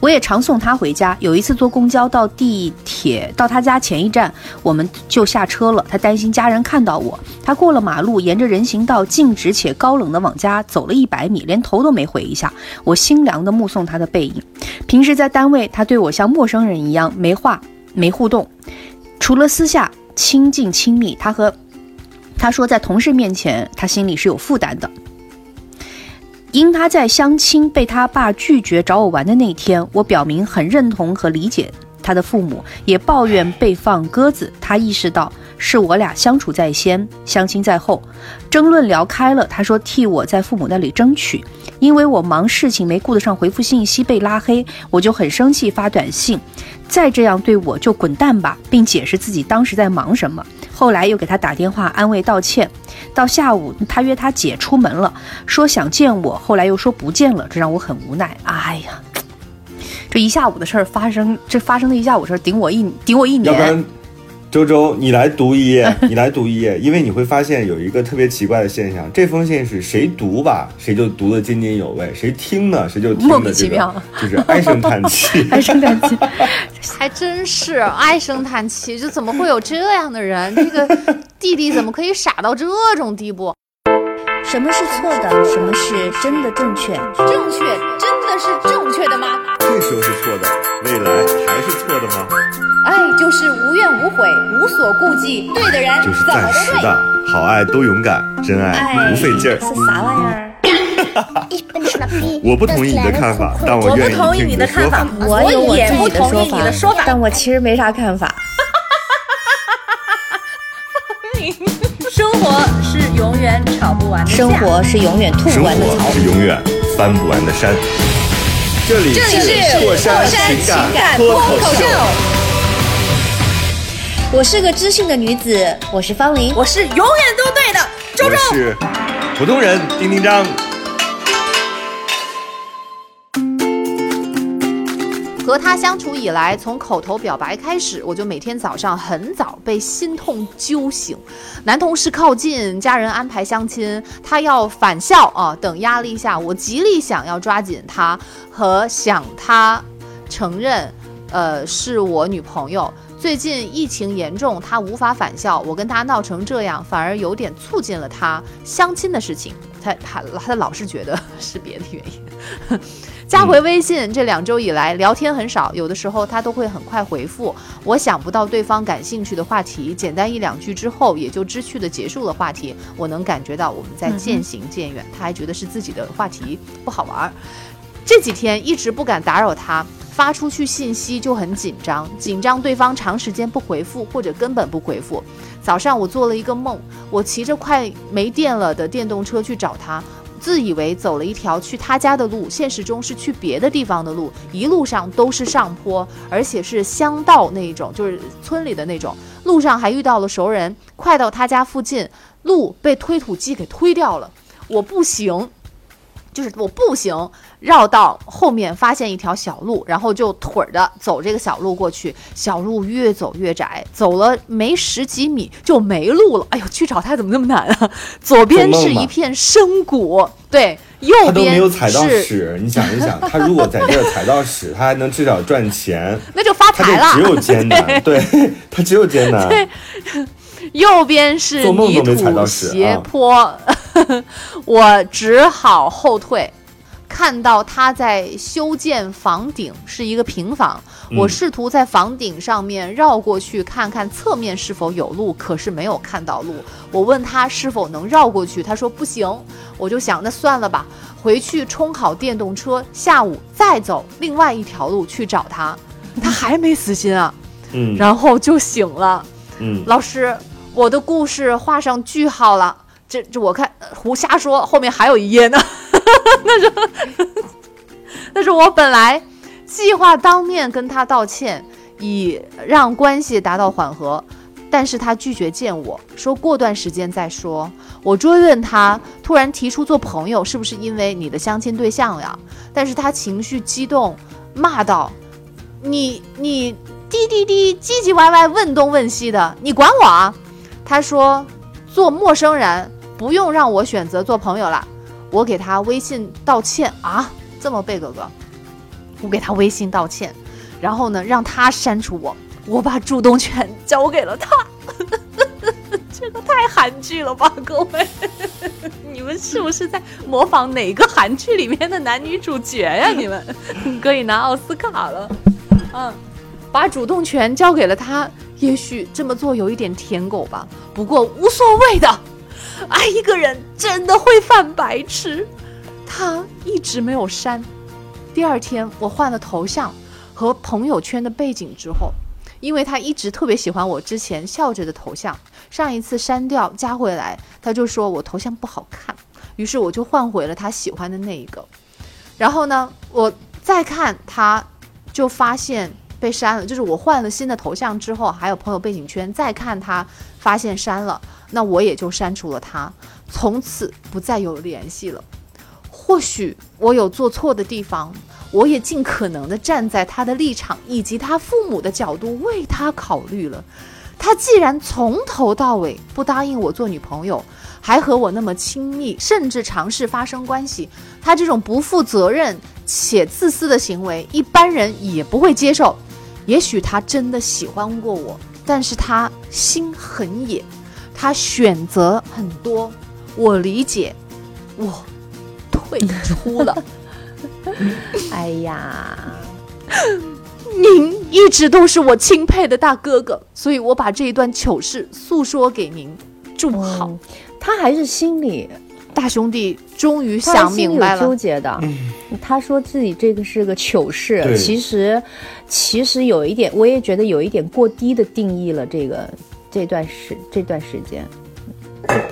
我也常送他回家。有一次坐公交到地铁，到他家前一站，我们就下车了。他担心家人看到我，他过了马路，沿着人行道径直且高冷的往家走了一百米，连头都没回一下。我心凉的目送他的背影。平时在单位，他对我像陌生人一样，没话没互动，除了私下亲近亲密，他和他说在同事面前，他心里是有负担的。因他在相亲被他爸拒绝找我玩的那天，我表明很认同和理解他的父母，也抱怨被放鸽子。他意识到是我俩相处在先，相亲在后，争论聊开了。他说替我在父母那里争取，因为我忙事情没顾得上回复信息被拉黑，我就很生气发短信，再这样对我就滚蛋吧，并解释自己当时在忙什么。后来又给他打电话安慰道歉。到下午，他约他姐出门了，说想见我，后来又说不见了，这让我很无奈。哎呀，这一下午的事儿发生，这发生的一下午事儿顶我一顶我一年。周周你来读一页，你来读一页，因为你会发现有一个特别奇怪的现象，这封信是谁读吧，谁就读得津津有味；谁听呢，谁就听莫的这个名其妙就是唉声叹气。唉声叹气，还真是唉声叹气，就怎么会有这样的人？这个弟弟怎么可以傻到这种地步？什么是错的？什么是真的正确？正确真的是正确的吗？这时候是错的，未来还是错的吗？爱就是无怨无悔，无所顾忌，对的人就是怎么都对。暂时的，好爱都勇敢，真爱不费劲儿。是啥玩意儿？我不同意你的看法，但我我愿意不同意听你的看法，我有我也自己的不同意说你的说法。但我其实没啥看法。生活是永远吵不完的架。生活是永远吐不完的槽。是永远翻不完的山。这里这里是破山情情感脱脱口秀，我是个知性的女子，我是方玲。我是永远都对的周周。我是普通人丁丁张。和他相处以来，从口头表白开始，我就每天早上很早被心痛揪醒。男同事靠近，家人安排相亲，他要返校啊等压力下，我极力想要抓紧他和想他承认，呃，是我女朋友。最近疫情严重，他无法返校，我跟他闹成这样，反而有点促进了他相亲的事情。他他他老是觉得是别的原因。加回微信这两周以来聊天很少，有的时候他都会很快回复。我想不到对方感兴趣的话题，简单一两句之后也就知趣的结束了话题。我能感觉到我们在渐行渐远，他还觉得是自己的话题不好玩儿。这几天一直不敢打扰他，发出去信息就很紧张，紧张对方长时间不回复或者根本不回复。早上我做了一个梦，我骑着快没电了的电动车去找他，自以为走了一条去他家的路，现实中是去别的地方的路，一路上都是上坡，而且是乡道那一种，就是村里的那种。路上还遇到了熟人，快到他家附近，路被推土机给推掉了，我不行。就是我不行绕到后面，发现一条小路，然后就腿儿的走这个小路过去。小路越走越窄，走了没十几米就没路了。哎呦，去找他怎么那么难啊？左边是一片深谷，对，右他都没边有踩到是屎，你想一想，他如果在这儿踩到屎，他还能至少赚钱，那就发财了。这只有艰难，对他只有艰难。右边是做梦泥都没踩到土斜坡，我只好后退。看到他在修建房顶，是一个平房。嗯我试图在房顶上面绕过去看看侧面是否有路，可是没有看到路。我问他是否能绕过去，他说不行。我就想那算了吧，回去充好电动车，下午再走另外一条路去找他。他还没死心啊，嗯然后就醒了。嗯，老师，我的故事画上句号了。这这我看呃胡瞎说，后面还有一页呢。那是 那是我本来计划当面跟他道歉，以让关系达到缓和，但是他拒绝见我，说过段时间再说。我追问他，突然提出做朋友，是不是因为你的相亲对象呀？但是他情绪激动，骂道：“你你滴滴滴唧唧歪歪问东问西的，你管我啊？他说做陌生人不用让我选择做朋友了，我给他微信道歉啊，这么贝哥哥，我给他微信道歉，然后呢让他删除我，我把主动权交给了他。这个太韩剧了吧，各位！你们是不是在模仿哪个韩剧里面的男女主角呀？你们可以拿奥斯卡了。嗯，把主动权交给了他，也许这么做有一点舔狗吧，不过无所谓的。爱一个人真的会犯白痴。他一直没有删。第二天我换了头像和朋友圈的背景之后，因为他一直特别喜欢我之前笑着的头像，上一次删掉加回来，他就说我头像不好看，于是我就换回了他喜欢的那一个。然后呢，我再看他，就发现被删了，就是我换了新的头像之后，还有朋友背景圈，再看他发现删了，那我也就删除了他，从此不再有联系了。或许我有做错的地方，我也尽可能的站在他的立场以及他父母的角度为他考虑了。他既然从头到尾不答应我做女朋友，还和我那么亲密，甚至尝试发生关系，他这种不负责任且自私的行为，一般人也不会接受。也许他真的喜欢过我，但是他心很野，他选择很多，我理解，我退出了。哎呀，您一直都是我钦佩的大哥哥，所以我把这一段糗事诉说给您。祝好，嗯他还是心里大兄弟终于想明白了。纠结的。他说自己这个是个糗事，其实其实有一点，我也觉得有一点过低的定义了这个这段时这段时间，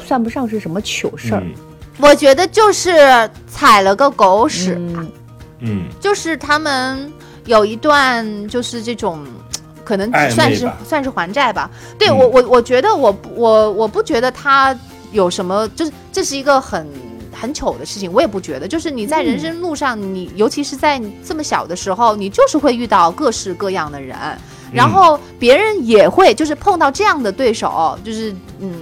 算不上是什么糗事儿。嗯我觉得就是踩了个狗屎吧，嗯嗯，就是他们有一段就是这种。可能算是算是还债吧。对、嗯我我我觉得我我我不觉得他有什么，就是这是一个很很糗的事情，我也不觉得。就是你在人生路上，你尤其是在这么小的时候，你就是会遇到各式各样的人，然后别人也会就是碰到这样的对手，就是嗯。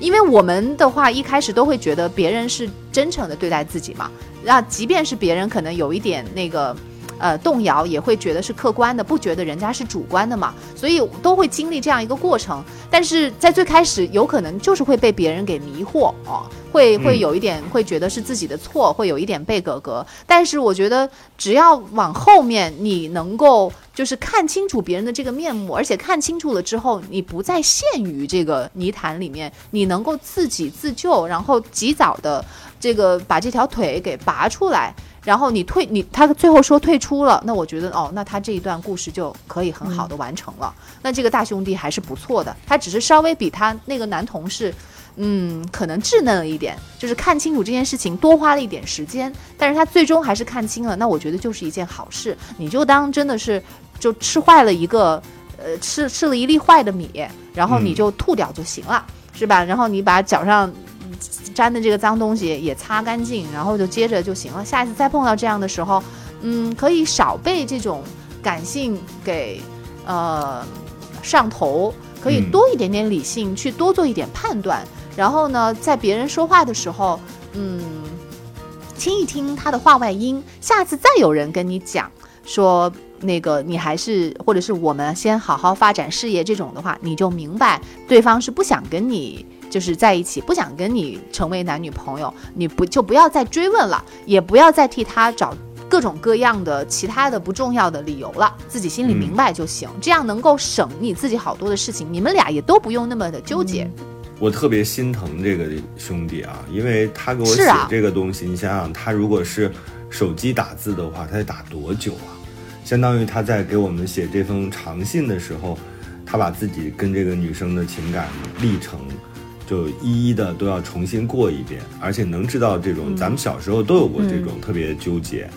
因为我们的话，一开始都会觉得别人是真诚的对待自己嘛，那即便是别人可能有一点那个，呃，动摇，也会觉得是客观的，不觉得人家是主观的嘛，所以都会经历这样一个过程。但是在最开始，有可能就是会被别人给迷惑哦，会会嗯有一点会觉得是自己的错，会有一点被格格。但是我觉得，只要往后面你能够就是看清楚别人的这个面目，而且看清楚了之后，你不再陷于这个泥潭里面，你能够自己自救，然后及早的这个把这条腿给拔出来。然后你退你他最后说退出了，那我觉得哦，那他这一段故事就可以很好的完成了。那这个大兄弟还是不错的，他只是稍微比他那个男同事，嗯，可能稚嫩了一点，就是看清楚这件事情多花了一点时间，但是他最终还是看清了，那我觉得就是一件好事。你就当真的是就吃坏了一个，呃，吃吃了一粒坏的米，然后你嗯就吐掉就行了，是吧？然后你把脚上沾的这个脏东西也擦干净，然后就接着就行了。下一次再碰到这样的时候，嗯，可以少被这种感性给呃上头，可以多一点点理性，去多做一点判断。然后呢，在别人说话的时候，嗯，听一听他的话外音，下次再有人跟你讲说那个你还是或者是我们先好好发展事业这种的话，你就明白对方是不想跟你就是在一起，不想跟你成为男女朋友，你不就不要再追问了，也不要再替他找。各种各样的其他的不重要的理由了，自己心里明白就行，这样能够省你自己好多的事情，你们俩也都不用那么的纠结。我特别心疼这个兄弟啊，因为他给我写这个东西，你想想，他如果是手机打字的话，他得打多久啊？相当于他在给我们写这封长信的时候，他把自己跟这个女生的情感历程，就一一的都要重新过一遍，而且能知道这种，咱们小时候都有过这种特别纠结，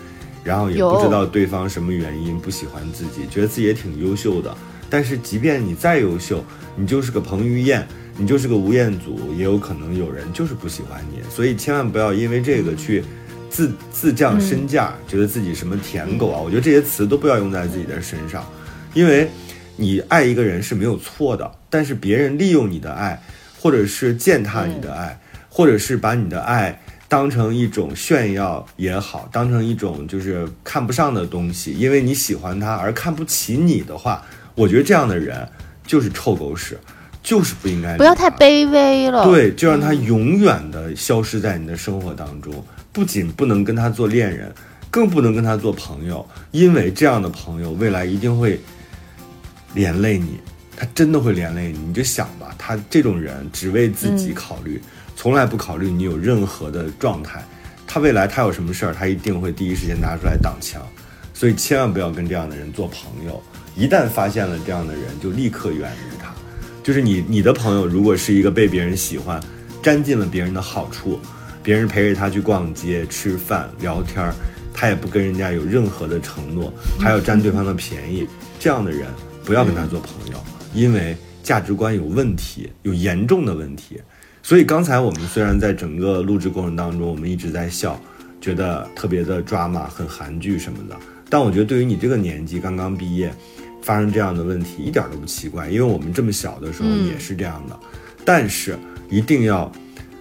然后也不知道对方什么原因不喜欢自己，觉得自己也挺优秀的，但是即便你再优秀，你就是个彭于晏。你就是个吴彦祖，也有可能有人就是不喜欢你，所以千万不要因为这个去自自降身价，觉得自己什么舔狗啊，我觉得这些词都不要用在自己的身上，因为你爱一个人是没有错的，但是别人利用你的爱，或者是践踏你的爱，或者是把你的爱当成一种炫耀也好，当成一种就是看不上的东西，因为你喜欢他而看不起你的话，我觉得这样的人就是臭狗屎。就是不应该，不要太卑微了。对，就让他永远的消失在你的生活当中。不仅不能跟他做恋人，更不能跟他做朋友，因为这样的朋友未来一定会连累你，他真的会连累你。你就想吧，他这种人只为自己考虑，从来不考虑你有任何的状态。他未来他有什么事儿，他一定会第一时间拿出来挡枪。所以千万不要跟这样的人做朋友。一旦发现了这样的人，就立刻远离他。就是你，你的朋友如果是一个被别人喜欢，沾尽了别人的好处，别人陪着他去逛街、吃饭、聊天儿，他也不跟人家有任何的承诺，还要占对方的便宜，这样的人不要跟他做朋友，因为价值观有问题，有严重的问题。所以刚才我们虽然在整个录制过程当中，我们一直在笑，觉得特别的抓马、很韩剧什么的，但我觉得对于你这个年纪刚刚毕业。发生这样的问题一点都不奇怪，因为我们这么小的时候也是这样的。嗯、但是一定要，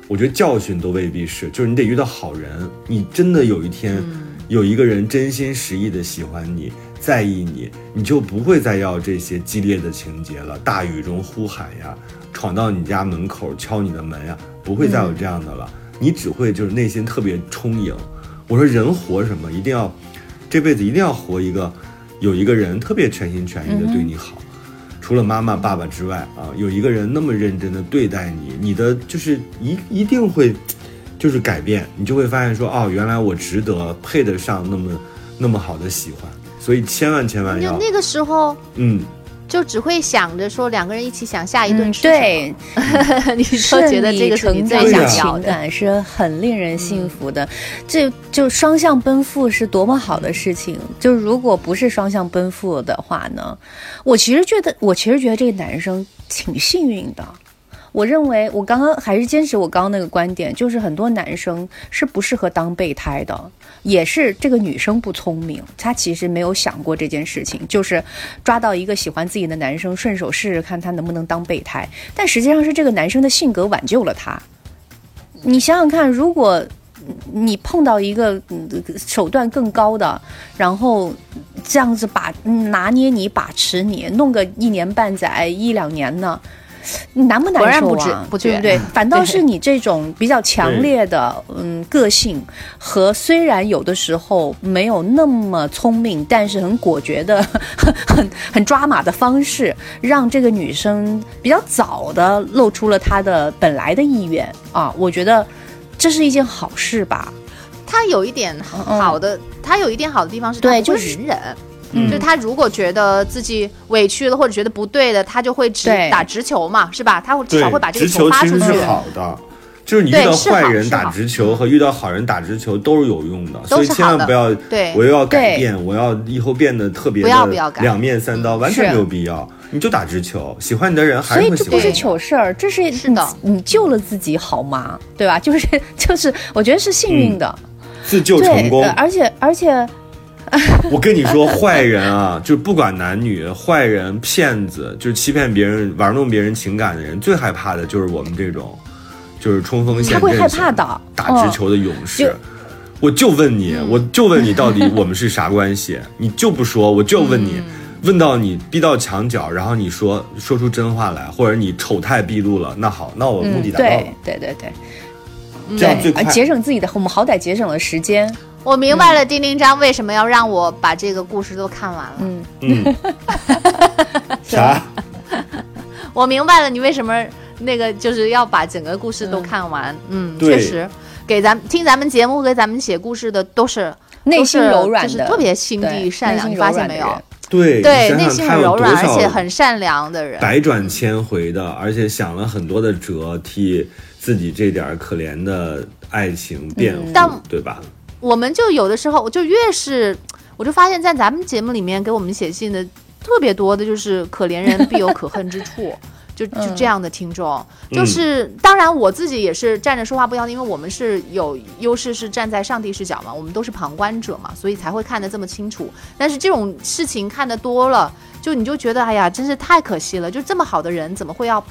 我觉得教训都未必是，就是你得遇到好人。你真的有一天、嗯、有一个人真心实意的喜欢你、在意你，你就不会再要这些激烈的情节了。大雨中呼喊呀，闯到你家门口敲你的门呀，不会再有这样的了。嗯、你只会就是内心特别充盈。我说人活什么，一定要这辈子一定要活一个。有一个人特别全心全意的对你好，嗯、除了妈妈爸爸之外啊，有一个人那么认真的对待你，你的就是一一定会就是改变，你就会发现说哦，原来我值得配得上那么那么好的喜欢，所以千万千万要那个时候，嗯，就只会想着说两个人一起想下一顿吃、嗯、对，你说觉得这个是你最想要的情感是很令人幸福的，这就双向奔赴是多么好的事情。就如果不是双向奔赴的话呢，我其实觉得，我其实觉得这个男生挺幸运的。我认为，我刚刚还是坚持我刚刚那个观点，就是很多男生是不适合当备胎的，也是这个女生不聪明，她其实没有想过这件事情，就是抓到一个喜欢自己的男生，顺手试试看他能不能当备胎，但实际上是这个男生的性格挽救了他。你想想看，如果你碰到一个手段更高的，然后这样子把拿捏你、把持你，弄个一年半载、一两年呢？难不难受啊？不对不对？反倒是你这种比较强烈的嗯个性和虽然有的时候没有那么聪明，但是很果决的、很很很抓马的方式，让这个女生比较早的露出了她的本来的意愿啊！我觉得这是一件好事吧。她有一点好的，她、嗯、有一点好的地方是，对，就是隐忍。嗯、就他如果觉得自己委屈了或者觉得不对的，他就会直打直球嘛，是吧？他会至少会把这个球发出去。是好的，就是你遇到坏人打直球和遇到好人打直球都是有用的，所以千万不要，对我又要改变，我要以后变得特别不要不要改的两面三刀，完全没有必要。你就打直球，喜欢你的人还所以是会喜欢你。这不是糗事儿，这是是的你你救了自己好吗？对吧？就是 就是，我觉得是幸运的，自救，成功呃，而且而且 我跟你说，坏人啊，就是不管男女，坏人、骗子，就是欺骗别人、玩弄别人情感的人，最害怕的就是我们这种，就是冲锋陷阵、他会害怕的打直球的勇士。就我就问你，我就问你，到底我们是啥关系？你就不说，我就问你，问到你逼到墙角，然后你说说出真话来，或者你丑态毕露了，那好，那我目的达到了，对对对对对，这样最。节省自己的，我们好歹节省了时间。我明白了，丁丁章为什么要让我把这个故事都看完了。嗯，嗯，啥？我明白了，你为什么那个就是要把整个故事都看完。嗯，对确实，给咱们听咱们节目和咱们写故事的都是内心柔软的就是特别心地善良。你发现没有？对，对，内心很柔软，而且很善良的人。百转千回的，而且想了很多的辙，替自己这点儿可怜的爱情辩护，但对吧？我们就有的时候，我就越是，我就发现，在咱们节目里面给我们写信的特别多的，就是可怜人必有可恨之处。就就这样的听众，就是当然我自己也是站着说话不腰疼，因为我们是有优势，是站在上帝视角嘛，我们都是旁观者嘛，所以才会看得这么清楚。但是这种事情看得多了，就你就觉得哎呀，真是太可惜了，就这么好的人怎么会要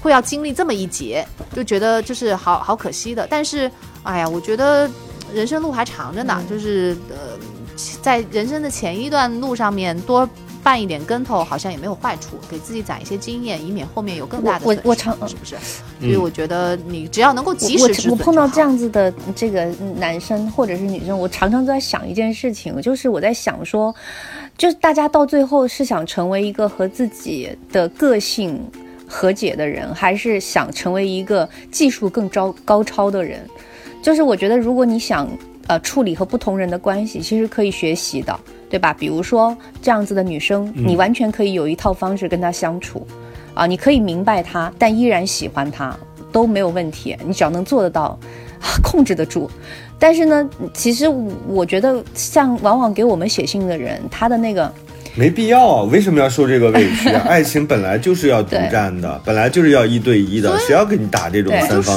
会要经历这么一劫，就觉得就是好好可惜的。但是哎呀，我觉得人生路还长着呢，就是呃，在人生的前一段路上面多绊一点跟头，好像也没有坏处，给自己攒一些经验，以免后面有更大的我损失我常是不是？所以我觉得你只要能够及我时止损我碰到这样子的这个男生或者是女生，我常常都在想一件事情，就是我在想说，就是大家到最后是想成为一个和自己的个性和解的人，还是想成为一个技术更高高超的人？就是我觉得，如果你想呃处理和不同人的关系，其实可以学习的，对吧？比如说这样子的女生，你完全可以有一套方式跟她相处，啊，你可以明白她，但依然喜欢她都没有问题，你只要能做得到，控制得住。但是呢，其实我觉得像往往给我们写信的人，他的那个没必要啊，为什么要受这个委屈啊？爱情本来就是要独占的，本来就是要一对一的，谁要跟你打这种三方。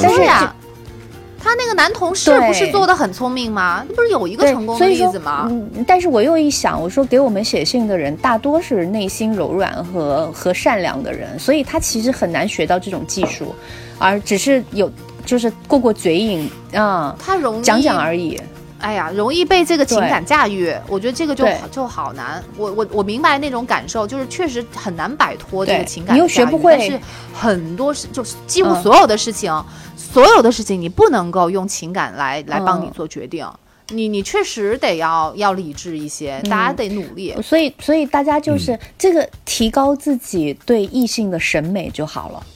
他那个男同事对不是做的很聪明吗？那不是有一个成功例子吗？嗯，但是我又一想，我说给我们写信的人大多是内心柔软和和善良的人，所以他其实很难学到这种技术，而只是有就是过过嘴瘾啊、他容易讲讲而已。哎呀，容易被这个情感驾驭，我觉得这个就对。就好难。我我我明白那种感受，就是确实很难摆脱这个情感你又学不会但是很多事，就是几乎嗯所有的事情，所有的事情你不能够用情感来来帮你嗯做决定。你你确实得要要理智一些，大家得努力。所以，所以大家就是这个提高自己对异性的审美就好了，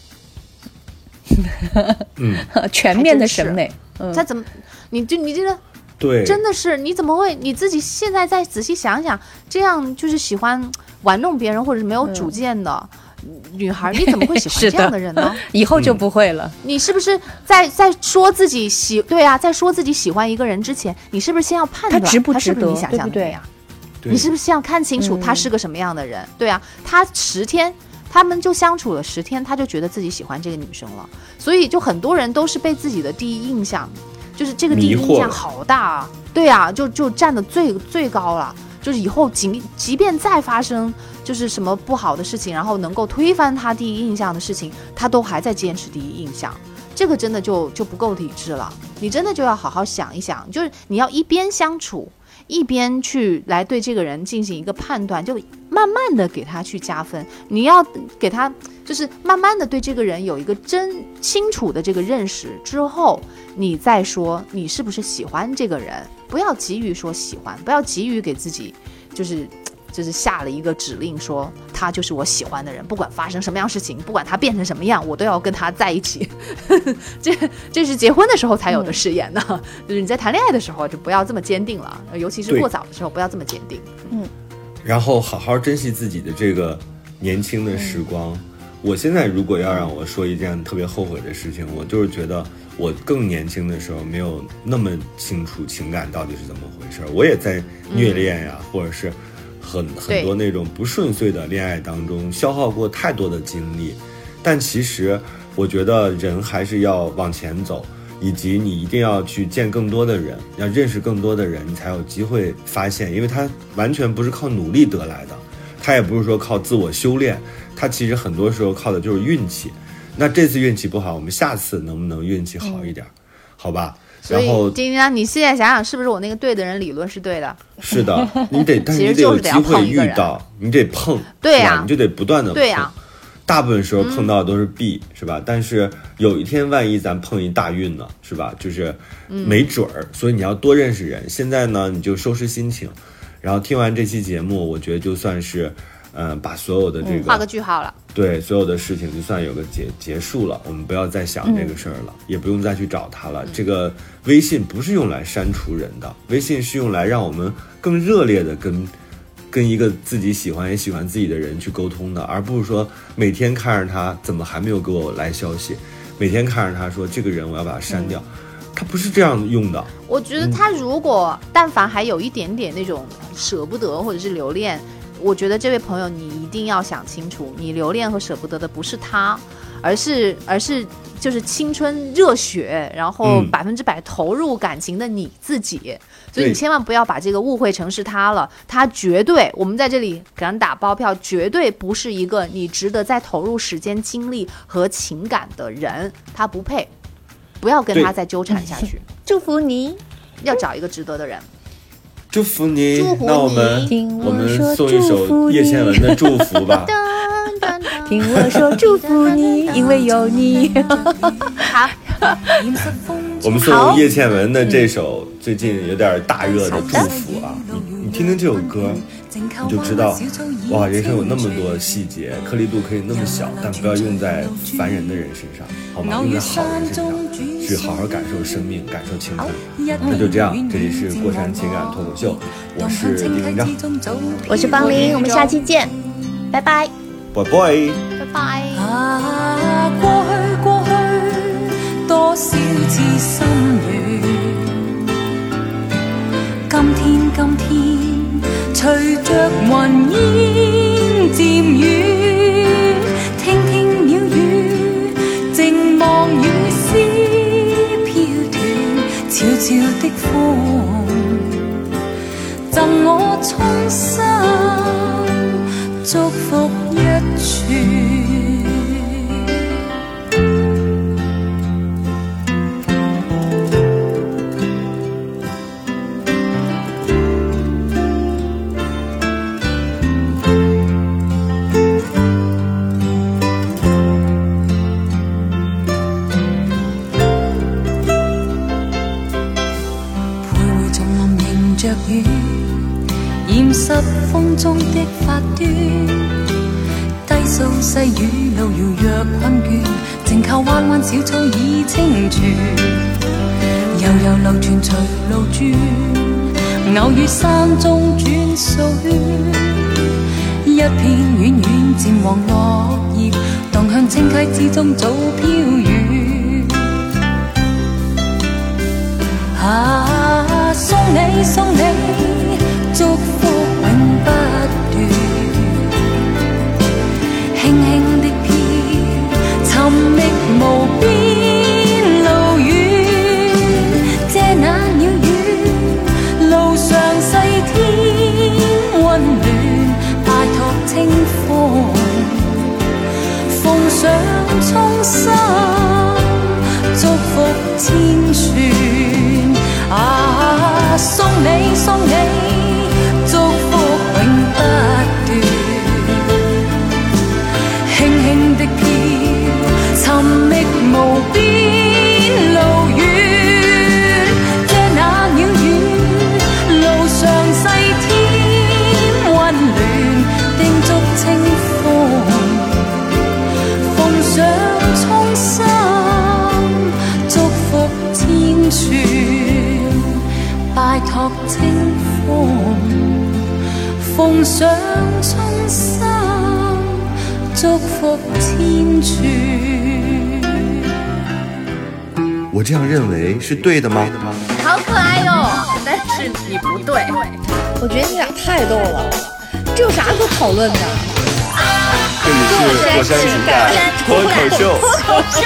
嗯，全面的审美。嗯，他怎么，你就你这个对，真的是，你怎么会你自己现在再仔细想想，这样就是喜欢玩弄别人或者是没有主见的女孩，你怎么会喜欢这样的的人呢？以后就不会了。你是不是在在说自己喜对啊，在说自己喜欢一个人之前，你是不是先要判断他值不值得是不是你想象的对不对那样？对你是不是先要看清楚嗯他是个什么样的人？对啊，他十天。他们就相处了十天，他就觉得自己喜欢这个女生了，所以就很多人都是被自己的第一印象，就是这个第一印象好大啊，对啊，就就站的最最高了，就是以后即即便再发生就是什么不好的事情，然后能够推翻他第一印象的事情，他都还在坚持第一印象，这个真的就就不够理智了。你真的就要好好想一想，就是你要一边相处，一边去来对这个人进行一个判断，就慢慢的给他去加分。你要给他就是慢慢的对这个人有一个真清楚的这个认识之后，你再说你是不是喜欢这个人，不要急于说喜欢，不要急于给自己就是。就是下了一个指令，说他就是我喜欢的人，不管发生什么样事情，不管他变成什么样，我都要跟他在一起。这这是结婚的时候才有的誓言呢。就是你在谈恋爱的时候就不要这么坚定了，尤其是过早的时候不要这么坚定。嗯然后好好珍惜自己的这个年轻的时光。我现在如果要让我说一件特别后悔的事情，我就是觉得我更年轻的时候没有那么清楚情感到底是怎么回事，我也在虐恋呀，或者是很很多那种不顺遂的恋爱当中消耗过太多的精力。但其实我觉得人还是要往前走，以及你一定要去见更多的人，要认识更多的人，你才有机会发现，因为它完全不是靠努力得来的，它也不是说靠自我修炼，他其实很多时候靠的就是运气。那这次运气不好，我们下次能不能运气好一点？好吧。所以然后丁丁啊，你现在想想，是不是我那个对的人理论是对的？是的，你得，但是你得有机会遇到，你得碰，对呀你就得不断的碰。对呀大部分时候碰到的都是弊，是吧？但是有一天万一咱碰一大运呢，是吧？就是嗯没准儿，所以你要多认识人。现在呢，你就收拾心情，然后听完这期节目，我觉得就算是，嗯、把所有的这个、画个句号了。对所有的事情就算有个结结束了，我们不要再想这个事儿了，也不用再去找他了。这个微信不是用来删除人的，微信是用来让我们更热烈的跟跟一个自己喜欢也喜欢自己的人去沟通的，而不是说每天看着他怎么还没有给我来消息，每天看着他说这个人我要把他删掉，他不是这样用的。我觉得他如果但凡还有一点点那种舍不得或者是留恋，我觉得这位朋友你一定要想清楚，你留恋和舍不得的不是他，而是而是就是青春热血，然后嗯百分之百投入感情的你自己。所以你千万不要把这个误会成是他了，他绝对，我们在这里给人打包票，绝对不是一个你值得再投入时间、精力和情感的人，他不配，不要跟他再纠缠下去，祝福你，要找一个值得的人。祝福你，祝福那我们我们说送一首叶倩文的《祝福》吧。听我说祝福你，因为有你。好，我们送叶倩文的这首最近有点大热的《祝福》啊，你你听听这首歌，你就知道，哇，人生有那么多细节，颗粒度可以那么小，但不要用在烦人的人身上，好吗？用在好人身上，去好好感受生命，感受青春。那就这样，这里是过山情感脱口秀，我是李文章，我是方林，我们下期见，拜拜。拜拜。拜拜。啊，過去过去，多少次心随着云烟渐远听听鸟语静望雨丝飘断悄悄的风赠我衷心祝福中的发端。低诉细雨路遙若困倦，静靠彎彎小草已清泉。悠悠流傳隨路轉，偶遇山中轉數圈。一片遠遠漸黃落葉，蕩向清溪之中早飄遠。啊，送你送你，祝福不斷，輕輕的飄，尋觅無邊路遠，遮那鳥語，路上細天溫暖，拜託清風，奉上衷心。祝福千串啊！送你送你，上衷心，祝福千串。我这样认为是对的吗？好可爱哟！但是你不对，我觉得你俩太逗了，这有啥可讨论的？这里是火山情感脱口秀。脱口秀。